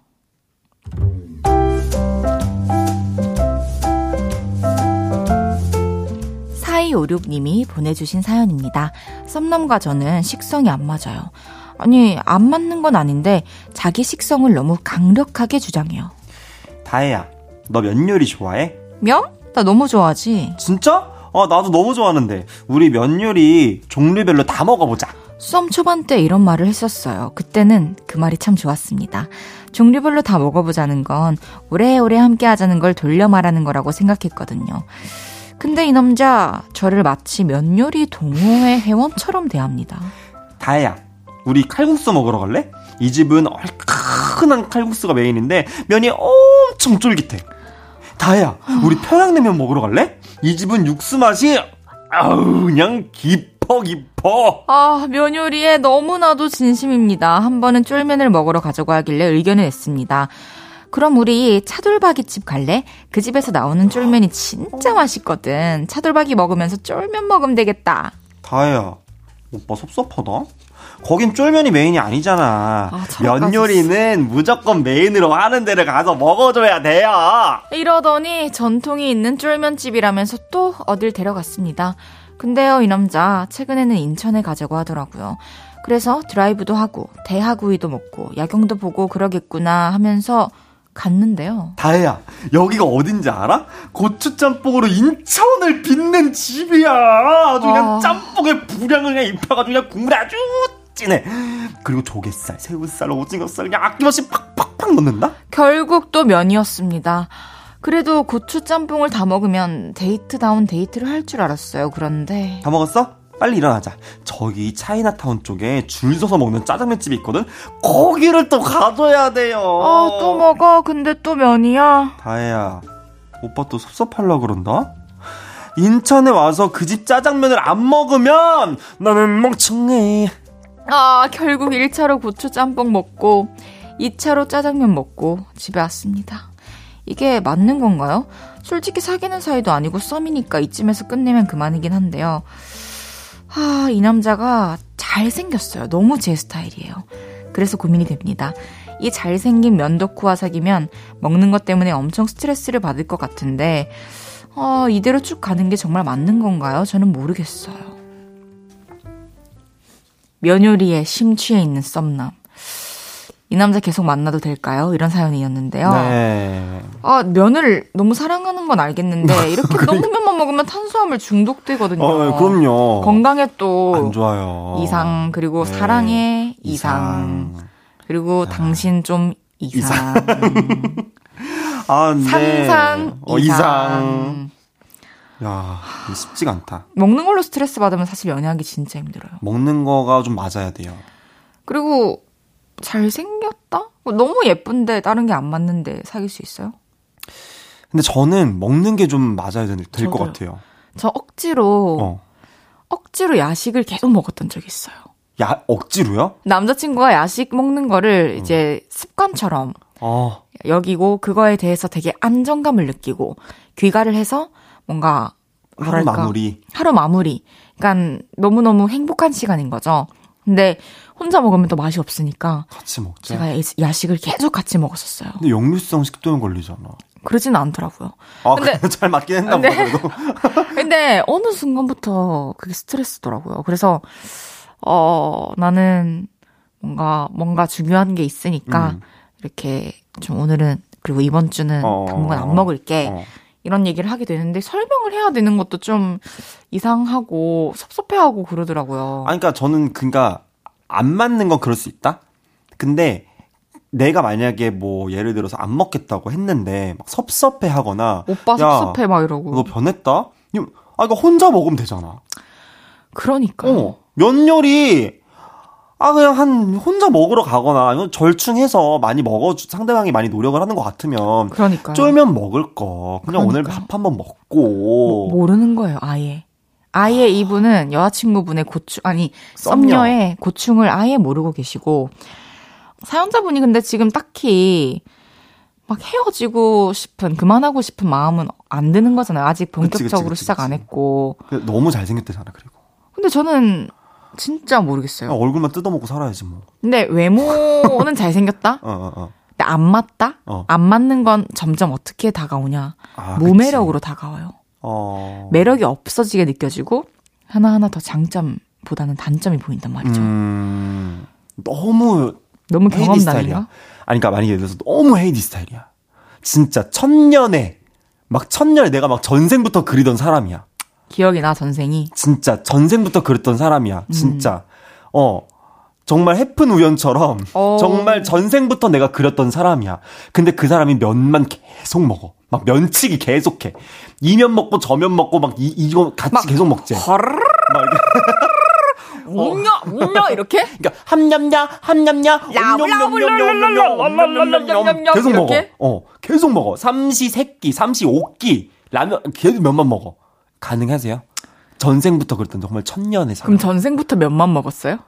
4256님이 보내주신 사연입니다. 썸남과 저는 식성이 안 맞아요. 아니, 안 맞는 건 아닌데, 자기 식성을 너무 강력하게 주장해요. 다혜야, 너 면 요리 좋아해? 면? 나 너무 좋아하지. 진짜? 아, 나도 너무 좋아하는데. 우리 면 요리 종류별로 다 먹어보자. 썸 초반 때 이런 말을 했었어요. 그때는 그 말이 참 좋았습니다. 종류별로 다 먹어보자는 건 오래오래 함께 하자는 걸 돌려 말하는 거라고 생각했거든요. 근데 이 남자 저를 마치 면 요리 동호회 회원처럼 대합니다. 다혜야, 우리 칼국수 먹으러 갈래? 이 집은 얼큰한 칼국수가 메인인데 면이 엄청 쫄깃해. 다혜야, 우리 평양냉면 먹으러 갈래? 이 집은 육수 맛이 아우 그냥 깊어 깊어. 아, 면 요리에 너무나도 진심입니다. 한 번은 쫄면을 먹으러 가자고 하길래 의견을 냈습니다. 그럼 우리 차돌박이집 갈래? 그 집에서 나오는 쫄면이 진짜 맛있거든. 차돌박이 먹으면서 쫄면 먹으면 되겠다. 다혜야, 오빠 섭섭하다. 거긴 쫄면이 메인이 아니잖아. 아, 면 요리는 무조건 메인으로 하는 데를 가서 먹어줘야 돼요. 이러더니 전통이 있는 쫄면집이라면서 또 어딜 데려갔습니다. 근데요, 이 남자 최근에는 인천에 가자고 하더라고요. 그래서 드라이브도 하고 대하구이도 먹고 야경도 보고 그러겠구나 하면서 갔는데요. 다혜야, 여기가 어딘지 알아? 고추짬뽕으로 인천을 빛낸 집이야. 아주 그냥 아. 짬뽕에 불량을 그냥 입혀가지고 그냥 국물이 아주 진해. 그리고 조갯살, 새우살, 오징어살 그냥 아낌없이 팍팍팍 넣는다? 결국 또 면이었습니다. 그래도 고추 짬뽕을 다 먹으면 데이트다운 데이트를 할 줄 알았어요. 그런데 다 먹었어? 빨리 일어나자. 저기 차이나타운 쪽에 줄 서서 먹는 짜장면 집이 있거든? 거기를 또 가줘야 돼요. 아, 또 먹어. 근데 또 면이야. 다혜야, 오빠 또 섭섭하려 그런다? 인천에 와서 그 집 짜장면을 안 먹으면 나는 멍청해. 아, 결국 1차로 고추 짬뽕 먹고 2차로 짜장면 먹고 집에 왔습니다. 이게 맞는 건가요? 솔직히 사귀는 사이도 아니고 썸이니까 이쯤에서 끝내면 그만이긴 한데요. 아, 이 남자가 잘생겼어요. 너무 제 스타일이에요. 그래서 고민이 됩니다. 이 잘생긴 면도쿠와 사귀면 먹는 것 때문에 엄청 스트레스를 받을 것 같은데, 어, 이대로 쭉 가는 게 정말 맞는 건가요? 저는 모르겠어요. 면요리에 심취해 있는 썸남. 이 남자 계속 만나도 될까요? 이런 사연이었는데요. 네. 아, 면을 너무 사랑하는 건 알겠는데, [LAUGHS] 이렇게 너무 면만 먹으면 탄수화물 중독되거든요. 어, 그럼요. 건강에 또 안 좋아요. 이상, 그리고 네. 사랑에 이상, 그리고 당신 좀 이상, [LAUGHS] 아, 네. 상상 어, 이상. 이상. 야, 쉽지가 않다. 먹는 걸로 스트레스 받으면 사실 연애하기 진짜 힘들어요. 먹는 거가 좀 맞아야 돼요. 그리고 잘생겼다? 너무 예쁜데 다른 게 안 맞는데 사귈 수 있어요? 근데 저는 먹는 게 좀 맞아야 될 것. 같아요. 저 억지로 어. 억지로 야식을 계속 먹었던 적이 있어요. 야, 억지로요? 남자친구가 야식 먹는 거를 이제 습관처럼 어. 여기고 그거에 대해서 되게 안정감을 느끼고 귀가를 해서 뭔가 하루 뭐랄까 마무리. 하루 마무리. 그러니까 너무 너무 행복한 시간인 거죠. 근데 혼자 먹으면 또 맛이 없으니까 같이 먹자. 제가 야- 야식을 계속 같이 먹었었어요. 근데 역류성 식도염 걸리잖아. 그러지는 않더라고요. 아, 근데- 근데 [LAUGHS] 잘 맞긴 했나 보다, 네. 그래도. [LAUGHS] 근데 어느 순간부터 그게 스트레스더라고요. 그래서 어 나는 뭔가 뭔가 중요한 게 있으니까 음. 이렇게 좀 오늘은 그리고 이번 주는 어, 당분 어, 안 먹을게 어. 이런 얘기를 하게 되는데 설명을 해야 되는 것도 좀 이상하고 섭섭해하고 그러더라고요. 아니, 그러니까 저는 그니까 안 맞는 건 그럴 수 있다. 근데 내가 만약에 뭐 예를 들어서 안 먹겠다고 했는데 막 섭섭해 하거나 오빠 야, 섭섭해 막 이러고. 너 변했다? 아, 이거 혼자 먹으면 되잖아. 그러니까. 어. 면 요리 아, 그냥 한, 혼자 먹으러 가거나, 절충해서 많이 먹어, 상대방이 많이 노력을 하는 것 같으면. 그러니까요. 쫄면 먹을 거. 그냥 오늘 그러니까요. 밥 한번 먹고. 모르는 거예요, 아예. 아예 이분은 여자친구분의 고충, 아니, 썸녀. 썸녀의 고충을 아예 모르고 계시고, 사연자분이 근데 지금 딱히 막 헤어지고 싶은, 그만하고 싶은 마음은 안 드는 거잖아요. 아직 본격적으로 그치, 그치, 그치, 시작 안. 했고. 그 너무 잘생겼대잖아, 그리고. 근데 저는 진짜 모르겠어요. 그냥 얼굴만 뜯어먹고 살아야지, 뭐. 근데 외모는 잘생겼다? [LAUGHS] 어, 어, 어. 근데 안 맞다? 어. 안 맞는 건 점점 어떻게 다가오냐? 아, 무매력으로 다가와요. 어. 매력이 없어지게 느껴지고 하나하나 더 장점보다는 단점이 보인단 말이죠. 음, 너무 너무? 스타일이야. 아니, 그니까 만약에 예를 들어서 너무 헤이디 스타일이야. 진짜 천년에, 막 천년에 내가 막 전생부터 그리던 사람이야. 기억이 나 전생이. 진짜 전생부터 그랬던 사람이야. 진짜. 어. 정말 해픈 우연처럼 어. 정말 전생부터 내가 그렸던 사람이야. 근데 그 사람이 면만 계속 먹어. 막 면치기 계속해. 이면 먹고 저면 먹고 막 이, 이거 같이 계속 먹재. 허르르 막 이렇게. [LAUGHS] 웅녀 웅녀 이렇게? 그러니까 함냠냐 함냠냐 엄냠냠냠냠냠냠냠냠 계속 먹어. 어, 계속 먹어. 삼시 세끼, 삼시 오끼 라면 계속 면만 먹어. 가능하세요? 전생부터 그랬던 정말 천년의 사람. 그럼 전생부터 면만 먹었어요?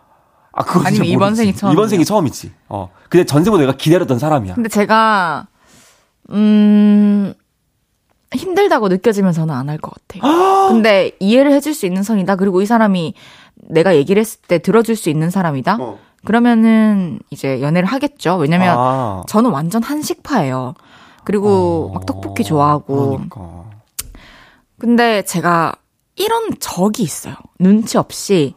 아, 그거 아니면 이번. 생이 처음이에요? 이번 생이 처음이지. 어. 근데 전생부터 내가 기다렸던 사람이야. 근데 제가 음 힘들다고 느껴지면서는 안 할 것 같아요. [GASPS] 근데 이해를 해줄 수 있는 선이다. 그리고 이 사람이 내가 얘기를 했을 때 들어줄 수 있는 사람이다. 어. 그러면은 이제 연애를 하겠죠. 왜냐면 아. 저는 완전 한식파예요. 그리고 막 떡볶이 좋아하고. 그러니까. 근데 제가 이런 적이 있어요. 눈치 없이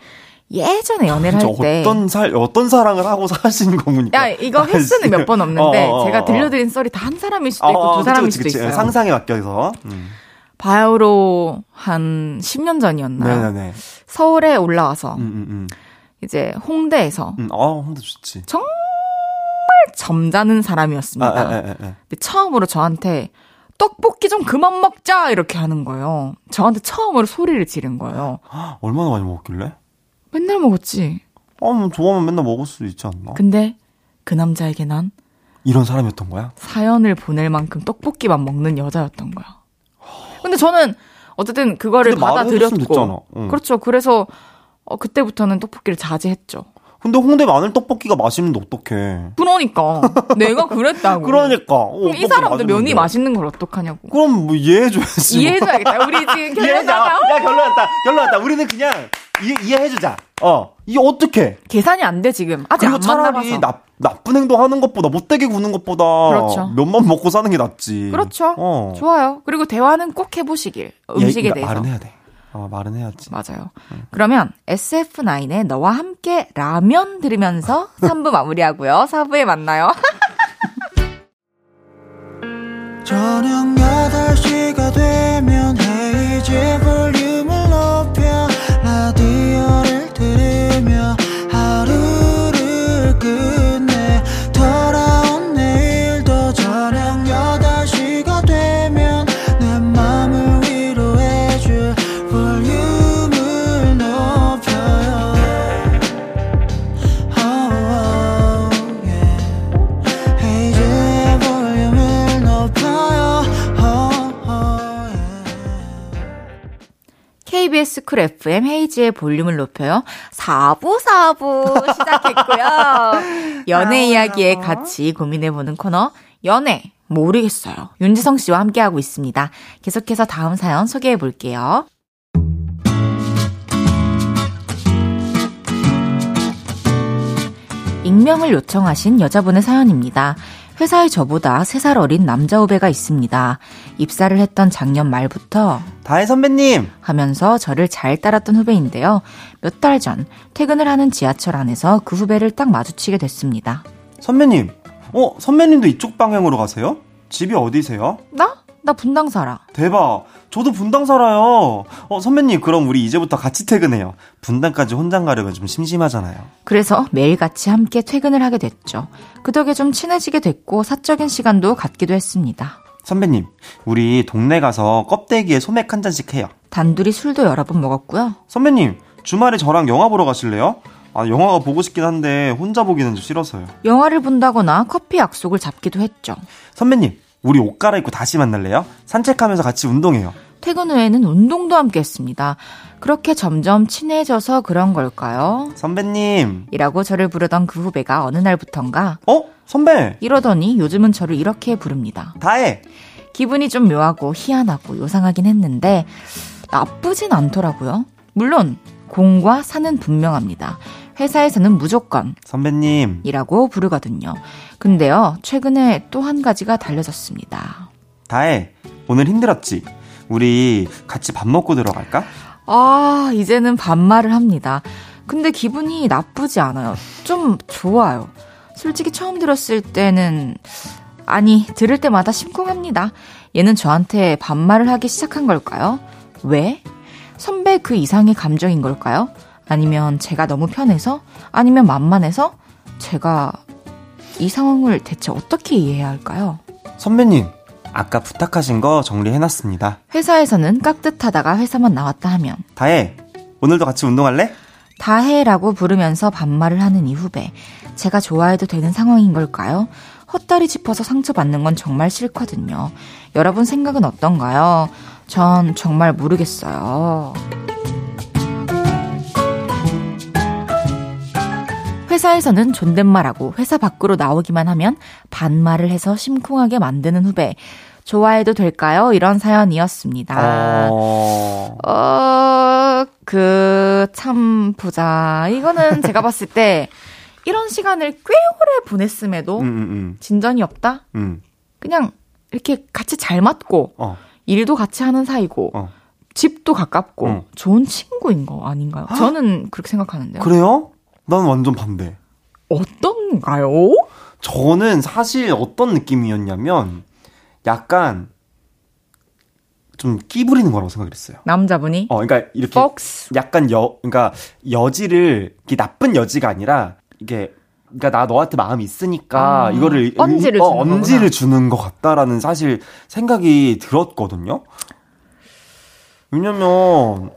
예전에 연애를 진짜 할 때. 어떤 살 어떤 사랑을 하고 사신 거니까. 야, 이거 횟수는 몇 번 없는데, [LAUGHS] 어, 어, 어, 제가 어. 들려드린 썰이 다 한 사람일 수도 있고, 어, 어, 두 사람일 그치, 수도 그치. 있어요. 상상에 맡겨서. 음. 바야흐로 한 10년 전이었나요? 네네네. 서울에 올라와서, 음, 음, 음. 이제 홍대에서 음, 어, 홍대 좋지. 점잖은 아, 사람이었습니다. 아, 아, 아, 아. 근데 처음으로 저한테 떡볶이 좀 그만 먹자 이렇게 하는 거예요. 저한테 처음으로 소리를 지른 거예요. [GASPS] 얼마나 많이 먹었길래? 맨날 먹었지. 어, 뭐 좋아하면 맨날 먹을 수 있지 않나? 근데 그 남자에게 난 이런 사람이었던 거야? 사연을 보낼 만큼 떡볶이만 먹는 여자였던 거야. 근데 저는 어쨌든 그거를. 받아들였고 응. 그렇죠. 그래서 어, 그때부터는 떡볶이를 자제했죠. 근데 홍대 마늘 떡볶이가 맛있는데 어떡해. 그러니까 내가 그랬다고. [LAUGHS] 그러니까. 어, 이 사람도 면이. 맛있는 걸 어떡하냐고. 그럼 뭐 이해해줘야지. 뭐. 이해해줘야겠다. 우리 지금 [LAUGHS] 이해해줘. 결론하자. 야, 결론 났다. 결론 났다. 우리는 그냥 이해, 이해 해주자. 어. 이게 어떡해. 계산이 안 돼 지금. 아직 그리고 안 차라리 만나봐서. 나, 나쁜 행동 하는 것보다 못되게 구는 것보다 그렇죠. 면만 먹고 사는 게 낫지. 그렇죠. 어. 좋아요. 그리고 대화는 꼭 해보시길. 음식에 얘- 대해서. 말은 해야 돼. 어, 말은 해야지. 맞아요. 그러면 SF9의 너와 함께 라면 들으면서 [LAUGHS] 3부 마무리하고요. 4부에 만나요. [LAUGHS] 저녁 8시가 되면 헤이즈 볼륨을 높여 너를 쿨 FM 헤이지의 볼륨을 높여요. 4부 4부 시작했고요. [LAUGHS] 연애 이야기에 같이 고민해보는 코너 연애 모르겠어요. 윤지성 씨와 함께하고 있습니다. 계속해서 다음 사연 소개해 볼게요. 익명을 요청하신 여자분의 사연입니다. 회사에 저보다 3살 어린 남자 후배가 있습니다. 입사를 했던 작년 말부터 다혜 선배님. 하면서 저를 잘 따랐던 후배인데요. 몇 달 전 퇴근을 하는 지하철 안에서 그 후배를 딱 마주치게 됐습니다. 선배님. 어, 선배님도 이쪽 방향으로 가세요? 집이 어디세요? 나? 나 분당 살아. 대박. 저도 분당 살아요. 어, 선배님, 그럼 우리 이제부터 같이 퇴근해요. 분당까지 혼자 가려면 좀 심심하잖아요. 그래서 매일 같이 함께 퇴근을 하게 됐죠. 그 덕에 좀 친해지게 됐고 사적인 시간도 갖기도 했습니다. 선배님, 우리 동네 가서 껍데기에 소맥 한 잔씩 해요. 단둘이 술도 여러 번 먹었고요. 선배님, 주말에 저랑 영화 보러 가실래요? 아, 영화가 보고 싶긴 한데 혼자 보기는 좀 싫어서요. 영화를 본다거나 커피 약속을 잡기도 했죠. 선배님, 우리 옷 갈아입고 다시 만날래요? 산책하면서 같이 운동해요. 퇴근 후에는 운동도 함께 했습니다. 그렇게 점점 친해져서 그런 걸까요? 선배님. 이라고 저를 부르던 그 후배가 어느 날부턴가 어? 선배. 이러더니 요즘은 저를 이렇게 부릅니다. 다해. 기분이 좀 묘하고 희한하고 요상하긴 했는데 나쁘진 않더라고요. 물론 공과 사는 분명합니다. 회사에서는 무조건 선배님. 이라고 부르거든요. 근데요, 최근에 또 한 가지가 달려졌습니다. 다해. 오늘 힘들었지? 우리 같이 밥 먹고 들어갈까? 아, 이제는 반말을 합니다. 근데 기분이 나쁘지 않아요. 좀 좋아요. 솔직히 처음 들었을 때는, 아니, 들을 때마다 심쿵합니다. 얘는 저한테 반말을 하기 시작한 걸까요? 왜? 선배 그 이상의 감정인 걸까요? 아니면 제가 너무 편해서? 아니면 만만해서? 제가 이 상황을 대체 어떻게 이해해야 할까요? 선배님. 아까 부탁하신 거 정리해놨습니다. 회사에서는 깍듯하다가 회사만 나왔다 하면 다해. 오늘도 같이 운동할래? 다해라고 부르면서 반말을 하는 이 후배. 제가 좋아해도 되는 상황인 걸까요? 헛다리 짚어서 상처받는 건 정말 싫거든요. 여러분 생각은 어떤가요? 전 정말 모르겠어요. 회사에서는 존댓말하고 회사 밖으로 나오기만 하면 반말을 해서 심쿵하게 만드는 후배. 좋아해도 될까요? 이런 사연이었습니다. 어... 어, 그, 참, 보자. 이거는 제가 봤을 때, 이런 시간을 꽤 오래 보냈음에도, 음, 음, 진전이 없다? 음. 음. 그냥, 이렇게 같이 잘 맞고, 어. 일도 같이 하는 사이고, 어. 집도 가깝고, 어. 좋은 친구인 거 아닌가요? 저는 그렇게 생각하는데요. 그래요? 난 완전 반대. 어떤가요? 저는 사실 어떤 느낌이었냐면 약간 좀 끼부리는 거라고 생각을 했어요. 남자분이? 어, 그러니까 이렇게 폭스. 약간 여, 그러니까 여지를 이게 나쁜 여지가 아니라 이게 그러니까 나 너한테 마음이 있으니까 아, 이거를 언지를 어, 주는 언지를. 주는 것 같다라는 사실 생각이 들었거든요. 왜냐면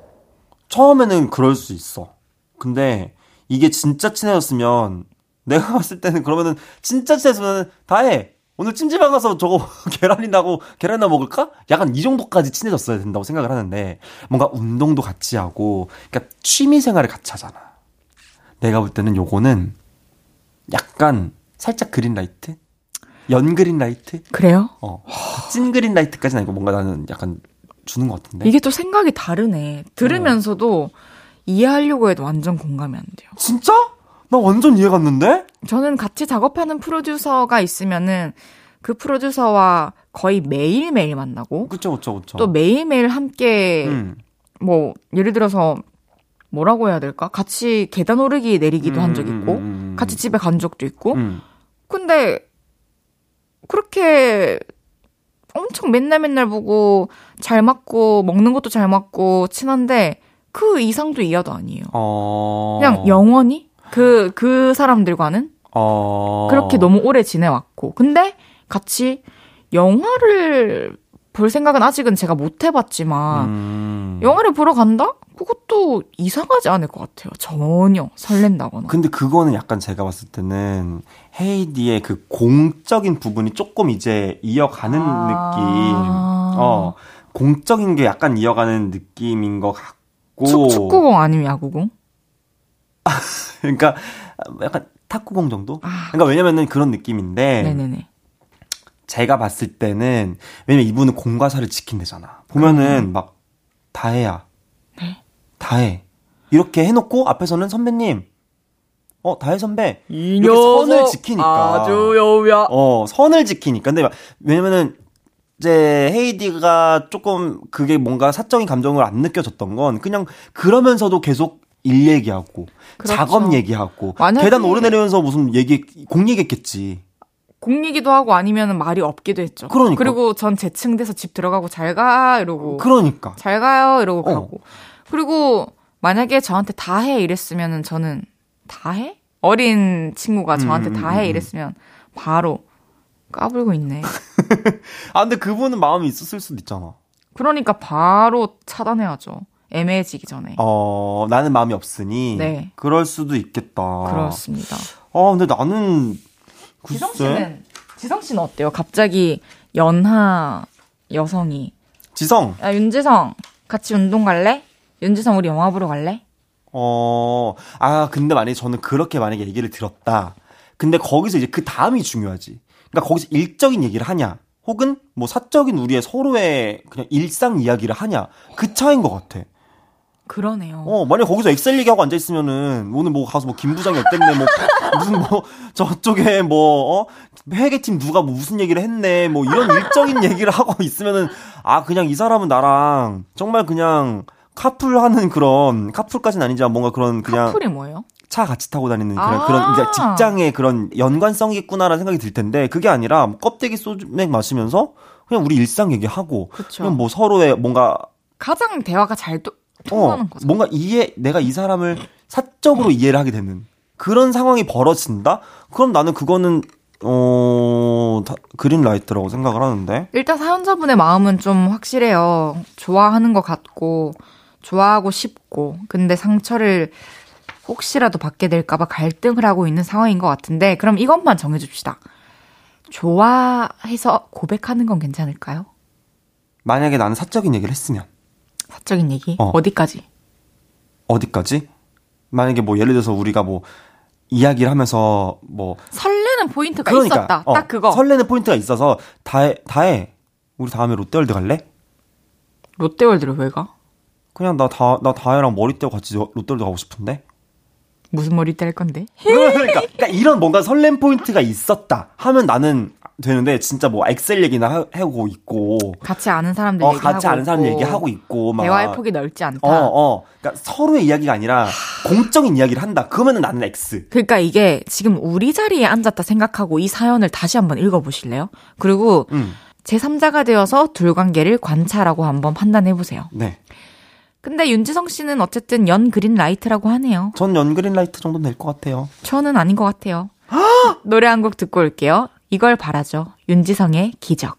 처음에는 그럴 수 있어. 근데 이게 진짜 친해졌으면 내가 [LAUGHS] 봤을 때는 그러면은 진짜 친해졌으면 다해. 오늘 찜질방 가서 저거 [LAUGHS] 계란이나고 계란이나 먹을까? 약간 이 정도까지 친해졌어야 된다고 생각을 하는데 뭔가 운동도 같이 하고 그러니까 취미 생활을 같이 하잖아. 내가 볼 때는 요거는 약간 살짝 그린라이트? 연 그린라이트? 그래요? 어. 찐 그린라이트까지는 아니고 뭔가 나는 약간 주는 것 같은데. 이게 또 생각이 다르네. 들으면서도 이해하려고 해도 완전 공감이 안 돼요. 진짜? 나 완전 이해 갔는데? 저는 같이 작업하는 프로듀서가 있으면은 그 프로듀서와 거의 매일매일 만나고 그쵸, 그쵸, 그쵸. 또 매일매일 함께 음. 뭐 예를 들어서 뭐라고 해야 될까? 같이 계단 오르기 내리기도 한적 음, 있고 음, 음, 음. 같이 집에 간 적도 있고 음. 근데 그렇게 엄청 맨날 맨날 보고 잘 맞고 먹는 것도 잘 맞고 친한데 그 이상도 이하도 아니에요. 어. 그냥 영원히 그, 그 사람들과는 어. 그렇게 너무 오래 지내왔고. 근데 같이 영화를 볼 생각은 아직은 제가 못 해봤지만, 음. 영화를 보러 간다? 그것도 이상하지 않을 것 같아요. 전혀 설렌다거나. 근데 그거는 약간 제가 봤을 때는 헤이디의 그 공적인 부분이 조금 이제 이어가는 아. 느낌. 어. 공적인 게 약간 이어가는 느낌인 것 같고. 축, 축구공 아니면 야구공? [LAUGHS] 그러니까 약간 탁구공 정도? 아. 그러니까 왜냐면은 그런 느낌인데. 네네네. 제가 봤을 때는 왜냐면 이분은 공과 사를 지킨대잖아. 보면은 막 다 해야. 네. 다 해. 이렇게 해놓고 앞에서는 선배님, 어 다해 선배 이 이렇게 선을 지키니까. 아주 여우야. 어 선을 지키니까. 근데 막- 왜냐면은 이제 헤이디가 조금 그게 뭔가 사적인 감정을 안 느껴졌던 건 그냥 그러면서도 계속 일 얘기하고 그렇죠. 작업 얘기하고 계단 오르내리면서 무슨 얘기 공 얘기했겠지. 공리기도 하고 아니면 말이 없기도 했죠. 그러니까. 리고전 재층돼서 집 들어가고 잘 가 이러고 그러니까. 잘 가요 이러고 어. 가고 그리고 만약에 저한테 다 해 이랬으면은 저는 다 해? 어린 친구가 저한테 음, 음, 다해 음, 음. 이랬으면 바로 까불고 있네. [LAUGHS] 아 근데 그분은 마음이 있었을 수도 있잖아. 그러니까 바로 차단해야죠. 애매해지기 전에. 어, 나는 마음이 없으니. 네. 그럴 수도 있겠다. 그렇습니다. 아, 근데 나는. 글쎄. 지성 씨는 지성 씨는 어때요? 갑자기 연하 여성이 지성. 야 윤지성 같이 운동 갈래? 윤지성 우리 영화 보러 갈래? 어, 아, 근데 만약에 저는 그렇게 만약에 얘기를 들었다. 근데 거기서 이제 그 다음이 중요하지. 그러니까 거기서 일적인 얘기를 하냐. 혹은 뭐 사적인 우리의 서로의 그냥 일상 이야기를 하냐. 그 차이인 것 같아. 그러네요. 어, 만약 거기서 엑셀 얘기하고 앉아 있으면은, 오늘 뭐 가서 뭐 김부장이 어땠네, 뭐, [LAUGHS] 무슨 뭐, 저쪽에 뭐, 어? 회계팀 누가 뭐 무슨 얘기를 했네, 뭐 이런 일적인 [LAUGHS] 얘기를 하고 있으면은, 아, 그냥 이 사람은 나랑 정말 그냥 카풀 하는 그런, 카풀까지는 아니지만 뭔가 그런 그냥 커플이 뭐예요? 차 같이 타고 다니는 그런, 아. 그런 이제 직장의 그런 연관성이 있구나라는 생각이 들 텐데, 그게 아니라 뭐 껍데기 소주맥 마시면서 그냥 우리 일상 얘기하고, 그쵸. 그냥 뭐 서로의 뭔가 가장 대화가 잘 도, 어, 통하는 거죠. 뭔가 이해, 내가 이 사람을 사적으로 이해를 하게 되는 그런 상황이 벌어진다? 그럼 나는 그거는, 어, 다, 그린라이트라고 생각을 하는데. 일단 사연자분의 마음은 좀 확실해요. 좋아하는 것 같고, 좋아하고 싶고, 근데 상처를 혹시라도 받게 될까봐 갈등을 하고 있는 상황인 것 같은데, 그럼 이것만 정해줍시다. 좋아해서 고백하는 건 괜찮을까요? 만약에 나는 사적인 얘기를 했으면, 사적인 얘기? 어. 어. 디까지 어디까지? 만약에 뭐 예를 들어서 우리가 뭐, 이야기를 하면서 뭐, 설레는 포인트가 그러니까, 있었다. 어, 딱 그거. 설레는 포인트가 있어서, 다혜, 다혜. 우리 다음에 롯데월드 갈래? 롯데월드를 왜 가? 그냥 나 다, 나 다혜랑 머리띠 끼고 같이 롯데월드 가고 싶은데? 무슨 머리 뗄 건데? [LAUGHS] 그러니까, 그러니까 이런 뭔가 설렘 포인트가 있었다 하면 나는 되는데 진짜 뭐 엑셀 얘기나 하- 하고 있고 같이 아는 사람들 어 얘기하고 같이 아는 사람 얘기하고 있고 막 대화의 폭이 넓지 않다. 어, 어. 그러니까 서로의 이야기가 아니라 공적인 이야기를 한다. 그러면은 나는 X. 그러니까 이게 지금 우리 자리에 앉았다 생각하고 이 사연을 다시 한번 읽어 보실래요? 그리고 음. 제3자가 되어서 둘 관계를 관찰하고 한번 판단해 보세요. 네. 근데 윤지성 씨는 어쨌든 연 green light라고 하네요. 전 연 green light 정도는 될 것 같아요. 저는 아닌 것 같아요. 노래 한 곡 듣고 올게요. 이걸 바라죠. 윤지성의 기적.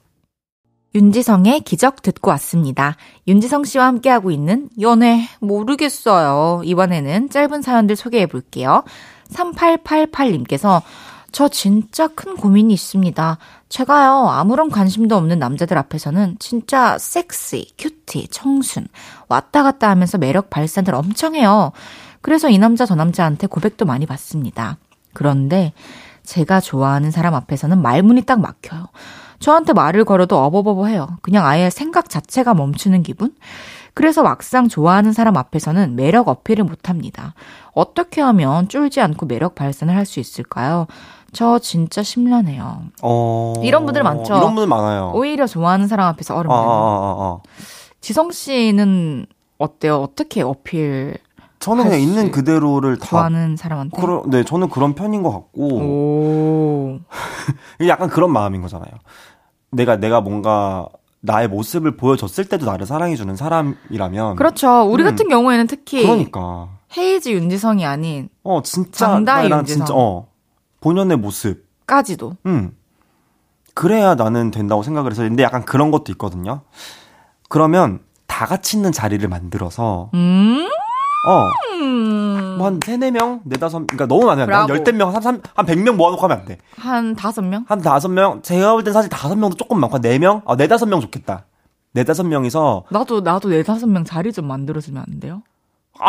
윤지성의 기적 듣고 왔습니다. 윤지성 씨와 함께하고 있는 연애 모르겠어요. 이번에는 짧은 사연들 소개해 볼게요. 3888님께서 저 진짜 큰 고민이 있습니다. 제가요, 아무런 관심도 없는 남자들 앞에서는 진짜 섹시, cutie, 청순, 왔다 갔다 하면서 매력 발산을 엄청 해요. 그래서 이 남자 저 남자한테 고백도 많이 받습니다. 그런데 제가 좋아하는 사람 앞에서는 말문이 딱 막혀요. 저한테 말을 걸어도 어버버버 해요. 그냥 아예 생각 자체가 멈추는 기분? 그래서 막상 좋아하는 사람 앞에서는 매력 어필을 못 합니다. 어떻게 하면 쫄지 않고 매력 발산을 할 수 있을까요? 저 진짜 심란해요. 어. 이런 분들 많죠. 이런 분들 많아요. 오히려 좋아하는 사람 앞에서 얼음 아, 아, 내는. 아, 아, 아. 지성 씨는 어때요? 어떻게 어필 저는 그냥 할 있는 수- 그대로를 다. 좋아하는 사람한테? 그러, 네, 저는 그런 편인 것 같고. [LAUGHS] 약간 그런 마음인 거잖아요. 내가, 내가 뭔가 나의 모습을 보여줬을 때도 나를 사랑해주는 사람이라면. 그렇죠. 우리 음. 같은 경우에는 특히 그러니까. 헤이즈 윤지성이 아닌 어, 진짜. 장다희 윤지성. 진짜, 어. 본연의 모습. 까지도. 음. 그래야 나는 된다고 생각을 해서. 근데 약간 그런 것도 있거든요. 그러면 다 같이 있는 자리를 만들어서, 음. 어, 음. 뭐한 세네 명 네다섯, 그러니까 너무 많아요. 한. 열댓 명, 한, 삼- 한백명 모아놓고 하면 안 돼. 한 다섯 명? 한 다섯 명, 제가 볼 땐 사실 다섯 명도 조금 많고, 네 명? 아, 네다섯 명 좋겠다. 네다섯 명이서, 나도 나도 네 다섯 명 자리 좀 만들어주면 안 돼요? [LAUGHS]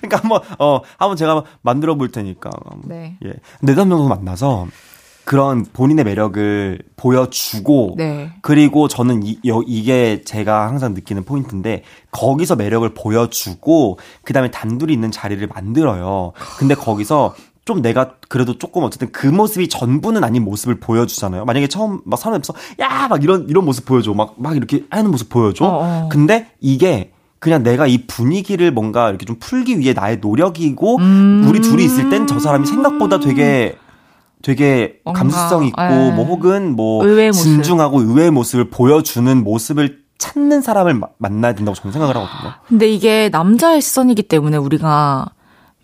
그러니까 한번, 어, 한번 제가 만들어 볼 테니까. 네. 예. 네다섯 명도 만나서, 그런 본인의 매력을 보여주고, 네. 그리고 저는 이, 여, 이게 제가 항상 느끼는 포인트인데 거기서 매력을 보여주고 그 다음에 단둘이 있는 자리를 만들어요. 근데 거기서 좀 내가 그래도 조금 어쨌든 그 모습이 전부는 아닌 모습을 보여주잖아요. 만약에 처음 막 사람 앞에서 야 막 이런 이런 모습 보여줘 막 막 이렇게 하는 모습 보여줘. 어, 어. 근데 이게 그냥 내가 이 분위기를 뭔가 이렇게 좀 풀기 위해 나의 노력이고 음. 우리 둘이 있을 땐 저 사람이 생각보다 되게 되게 감수성 있고 예. 뭐 혹은 뭐 의외의. 진중하고 의외의 모습을 보여주는 모습을 찾는 사람을 마- 만나야 된다고 저는 생각을 하거든요. 근데 이게 남자의 시선이기 때문에 우리가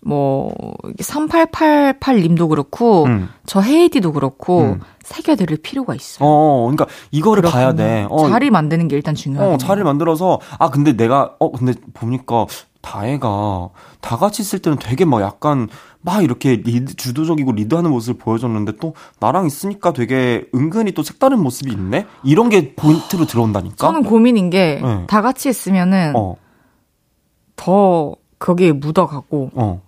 뭐 3888님도 그렇고 음. 저 헤이디도 그렇고 음. 새겨드릴 필요가 있어요. 어, 그러니까 이거를 봐야 돼. 어, 자리 만드는 게 일단 중요하요 어, 자리를 만들어서 아 근데 내가 어 근데 보니까 다혜가 다 같이 있을 때는 되게 막 약간 막 이렇게 리드 주도적이고 리드하는 모습을 보여줬는데 또 나랑 있으니까 되게 은근히 또 색다른 모습이 있네. 이런 게 포인트로 들어온다니까. 저는 고민인 게다 네. 같이 있으면은 어, 더 거기에 묻어가고 어.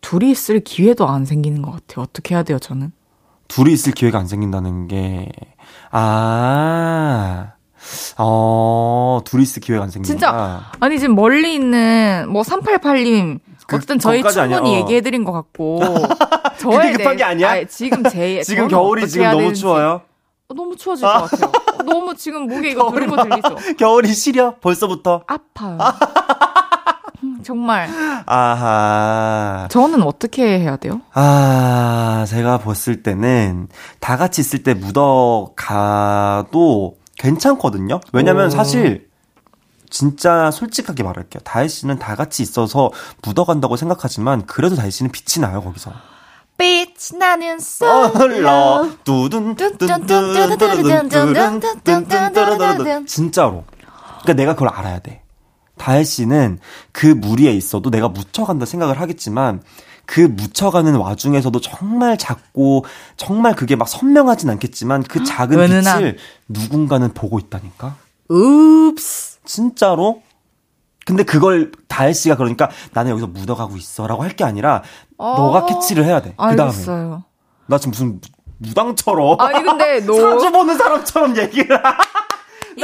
둘이 있을 기회도 안 생기는 것 같아요. 어떻게 해야 돼요, 저는? 둘이 있을 기회가 안 생긴다는 게, 아, 어, 둘이 있을 기회가 안 생긴다. 진짜 아니 지금 멀리 있는 뭐 388님 그- 어쨌든 저희 그것까지 아니야. 충분히 어. 얘기해드린 것 같고 [LAUGHS] 그게 급한 게 아니야? 아니, 지금 제 [LAUGHS] 지금 겨울이 지금 너무 되는지 추워요? 어, 너무 추워질 것 같아요. 어, [LAUGHS] 너무 지금 목에 이거 거 들리죠? 겨울이 시려? 벌써부터? 아파요. 음, 정말 아하. 저는 어떻게 해야 돼요? 아, 제가 봤을 때는 다 같이 있을 때 묻어가도 괜찮거든요. 왜냐면 오. 사실 진짜 솔직하게 말할게요. 다혜 씨는 다 같이 있어서 묻어간다고 생각하지만 그래도 다혜 씨는 빛이 나요, 거기서. 빛 나는 얼러 두둔 뚜둔뚜둔뚜둔뚜둔뚜둔뚜둔뚜둔 진짜로. 그러니까 내가 그걸 알아야 돼. 다혜 씨는 그 무리에 있어도 내가 묻혀간다 생각을 하겠지만 그 묻혀가는 와중에서도 정말 작고 정말 그게 막 선명하진 않겠지만 그 작은. 빛을 누군가는 보고 있다니까. 읍스. 진짜로? 근데 그걸 다혜 씨가 그러니까 나는 여기서 묻어가고 있어라고 할 게 아니라 너가 캐치를 해야 돼. 그 다음에. 알겠어요. 나 지금 무슨 무당처럼 아니 근데 [LAUGHS] 너 사주 보는 사람처럼 얘기를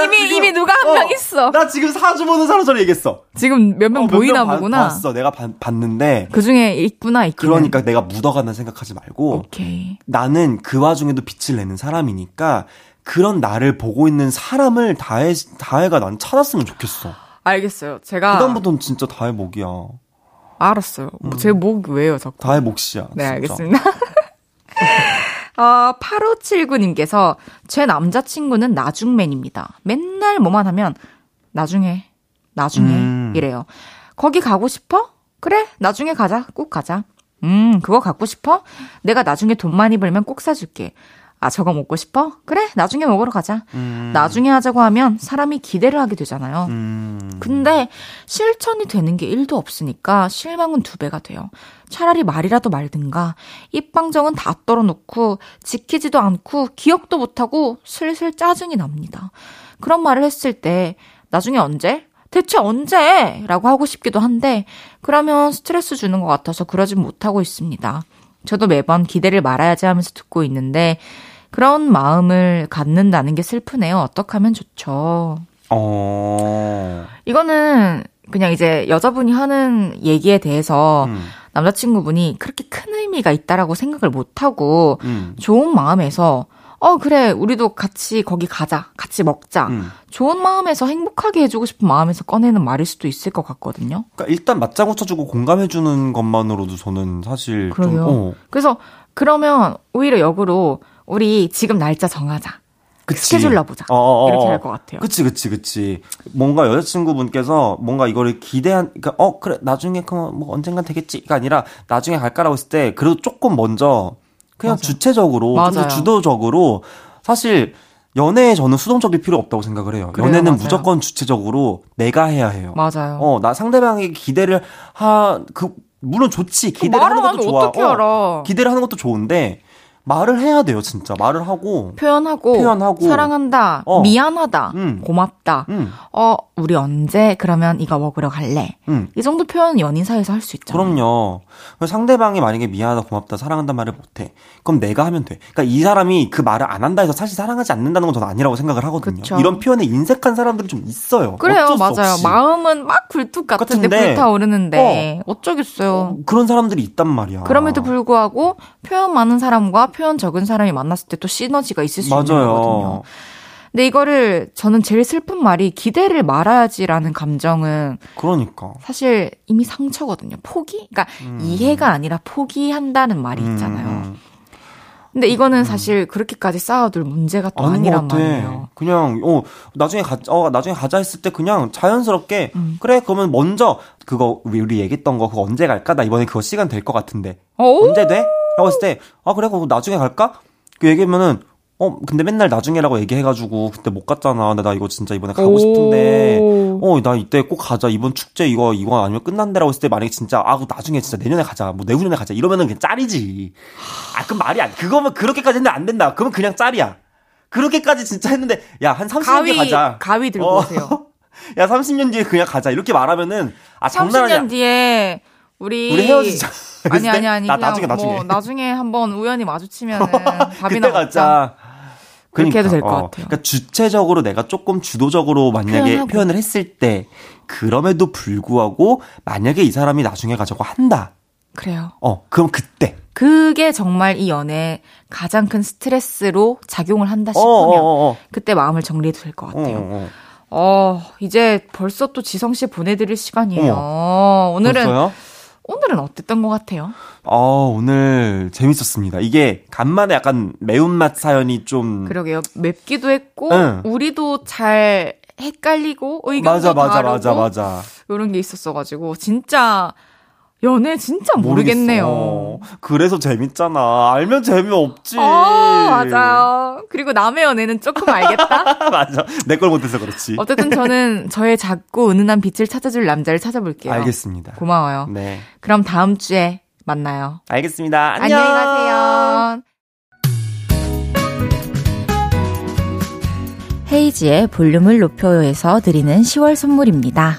이미 지금- 이미 누가 한 어, 명 있어. 나 지금 사주 보는 사람처럼 얘기했어. 지금 몇명 어, 몇 보이나 명 봐- 보구나. 봤어. 내가 봐- 봤는데 그 중에 있구나 있긴. 그러니까 내가 묻어간다 생각하지 말고 오케이. 나는 그 와중에도 빛을 내는 사람이니까 그런 나를 보고 있는 사람을 다해 다해가 난 찾았으면 좋겠어. 알겠어요. 제가 그다음부터는 진짜 다해 목이야. 알았어요. 뭐제 목이 왜요, 자꾸? 다해 몫이야. 네, 진짜. 알겠습니다. [LAUGHS] 어, 8579님께서 제 남자친구는 나중맨입니다. 맨날 뭐만 하면 나중에, 나중에 음. 이래요. 거기 가고 싶어? 그래, 나중에 가자. 꼭 가자. 음, 그거 갖고 싶어? 내가 나중에 돈 많이 벌면 꼭 사줄게. 아, 저거 먹고 싶어? 그래, 나중에 먹으러 가자. 음. 나중에 하자고 하면 사람이 기대를 하게 되잖아요. 음. 근데 실천이 되는 게 1도 없으니까 실망은 두 배가 돼요. 차라리 말이라도 말든가 입방정은 다 떨어놓고 지키지도 않고 기억도 못하고 슬슬 짜증이 납니다. 그런 말을 했을 때 나중에 언제? 대체 언제? 라고 하고 싶기도 한데 그러면 스트레스 주는 것 같아서 그러진 못하고 있습니다. 저도 매번 기대를 말아야지 하면서 듣고 있는데 그런 마음을 갖는다는 게 슬프네요. 어떡 하면 좋죠? 어. 이거는 그냥 이제 여자분이 하는 얘기에 대해서 음. 남자친구분이 그렇게 큰 의미가 있다라고 생각을 못하고 음. 좋은 마음에서 어 그래 우리도 같이 거기 가자 같이 먹자 음. 좋은 마음에서 행복하게 해주고 싶은 마음에서 꺼내는 말일 수도 있을 것 같거든요. 그러니까 일단 맞장구 쳐주고 공감해주는 것만으로도 저는 사실 그러게요. 좀 어, 그래서 그러면 오히려 역으로 우리 지금 날짜 정하자. 그치. 스케줄 놔보자. 어, 어, 어. 이렇게 할 것 같아요. 그치, 그치, 그치. 뭔가 여자친구분께서 뭔가 이거를 기대한, 그니까, 어, 그래, 나중에, 그뭐 언젠간 되겠지가 아니라, 나중에 갈까라고 했을 때, 그래도 조금 먼저, 그냥 맞아요. 주체적으로, 좀 더. 주도적으로, 사실, 연애에 저는 수동적일 필요 없다고 생각을 해요. 그래요, 연애는 맞아요. 무조건 주체적으로 내가 해야 해요. 맞아요. 어, 나 상대방에게 기대를 하, 그, 물론 좋지. 기대를 하는 것도 좋아. 어떻게 어, 알아? 기대를 하는 것도 좋은데, 말을 해야 돼요, 진짜. 말을 하고, 표현하고, 표현하고. 사랑한다, 어. 미안하다, 음. 고맙다. 음, 어, 우리 언제 그러면 이거 먹으러 갈래? 음. 이 정도 표현 연인 사이에서 할 수 있잖아요. 그럼요. 상대방이 만약에 미안하다, 고맙다, 사랑한다는 말을 못해. 그럼 내가 하면 돼. 그러니까 이 사람이 그 말을 안 한다 해서 사실 사랑하지 않는다는 건 저는 아니라고 생각을 하거든요. 그쵸. 이런 표현에 인색한 사람들이 좀 있어요. 그래요, 맞아요. 마음은 막 굴뚝 같은데 같은데, 불타오르는데 어. 쩌겠어요 어, 그런 사람들이 있단 말이야. 그럼에도 불구하고 표현 많은 사람과 표현 적은 사람이 만났을 때 또 시너지가 있을 수 있는 거거든요. 맞아요. 근데 이거를 저는 제일 슬픈 말이 기대를 말아야지라는 감정은 그러니까. 사실 이미 상처거든요. 포기? 그러니까 이해가 아니라 포기한다는 말이 있잖아요. 음. 근데 이거는 사실 그렇게까지 쌓아둘 문제가 또 아니란. 말이에요. 그냥 어 나중에 가 어, 나중에 가자 했을 때 그냥 자연스럽게 음. 그래 그러면 먼저 그거 우리 우리 얘기했던 거 그거 언제 갈까? 나 이번에 그거 시간 될 것 같은데 오! 언제 돼? 라고 했을 때 아 그래 그거 나중에 갈까? 그 얘기하면은 어 근데 맨날 나중에라고 얘기해가지고 그때 못 갔잖아. 근데 나 이거 진짜 이번에 가고 싶은데 오. 어나 이때 꼭 가자 이번 축제 이거 이거 아니면 끝난대라고 했을 때 만약에 진짜 아 나중에 진짜 내년에 가자 뭐 내후년에 가자 이러면은 그냥 짤이지. 아 그럼 말이 안 그거면 그렇게까지 했는데 안 된다. 그러면 그냥 짤이야. 그렇게까지 진짜 했는데 야 한 30년 뒤에 가자. 가위 들고 어. 오세요. [LAUGHS] 야 30년 뒤에 그냥 가자 이렇게 말하면은 아 장난 아니야. 30년 뒤에 우리 우리 헤어지자. 아니 아니 아니 나 나중에 나중에. 뭐 나중에 한번 우연히 마주치면은 [LAUGHS] 밥이나 먹자. 가자. 그렇게 해도 될것 어, 같아요. 그러니까 주체적으로 내가 조금 주도적으로 만약에 표현하고. 표현을 했을 때 그럼에도 불구하고 만약에 이 사람이 나중에 가자고 한다. 그래요. 어, 그럼 그때. 그게 정말 이 연애에 가장 큰 스트레스로 작용을 한다 어, 싶으면 어, 어, 그때 마음을 정리해도 될것 어. 같아요. 어, 어. 어, 이제 벌써 또 지성 씨 보내드릴 시간이에요. 오늘은 벌써요? 오늘은 어땠던 것 같아요? 어, 오늘 재밌었습니다. 이게 간만에 약간 매운맛 사연이 좀 그러게요. 맵기도 했고 응. 우리도 잘 헷갈리고 의견도 맞아 맞아 다르고 맞아 맞아. 이런 게 있었어가지고 진짜 연애 진짜 모르겠네요. 모르겠어. 그래서 재밌잖아. 알면 재미없지. 어, 맞아요. 그리고 남의 연애는 조금 알겠다. [LAUGHS] 맞아. 내 걸 못해서 그렇지. 어쨌든 저는 저의 작고 은은한 빛을 찾아줄 남자를 찾아볼게요. 알겠습니다. 고마워요. 네. 그럼 다음 주에 만나요. 알겠습니다. 안녕. 안녕히 가세요. 헤이지의 볼륨을 높여요에서 드리는 10월 선물입니다.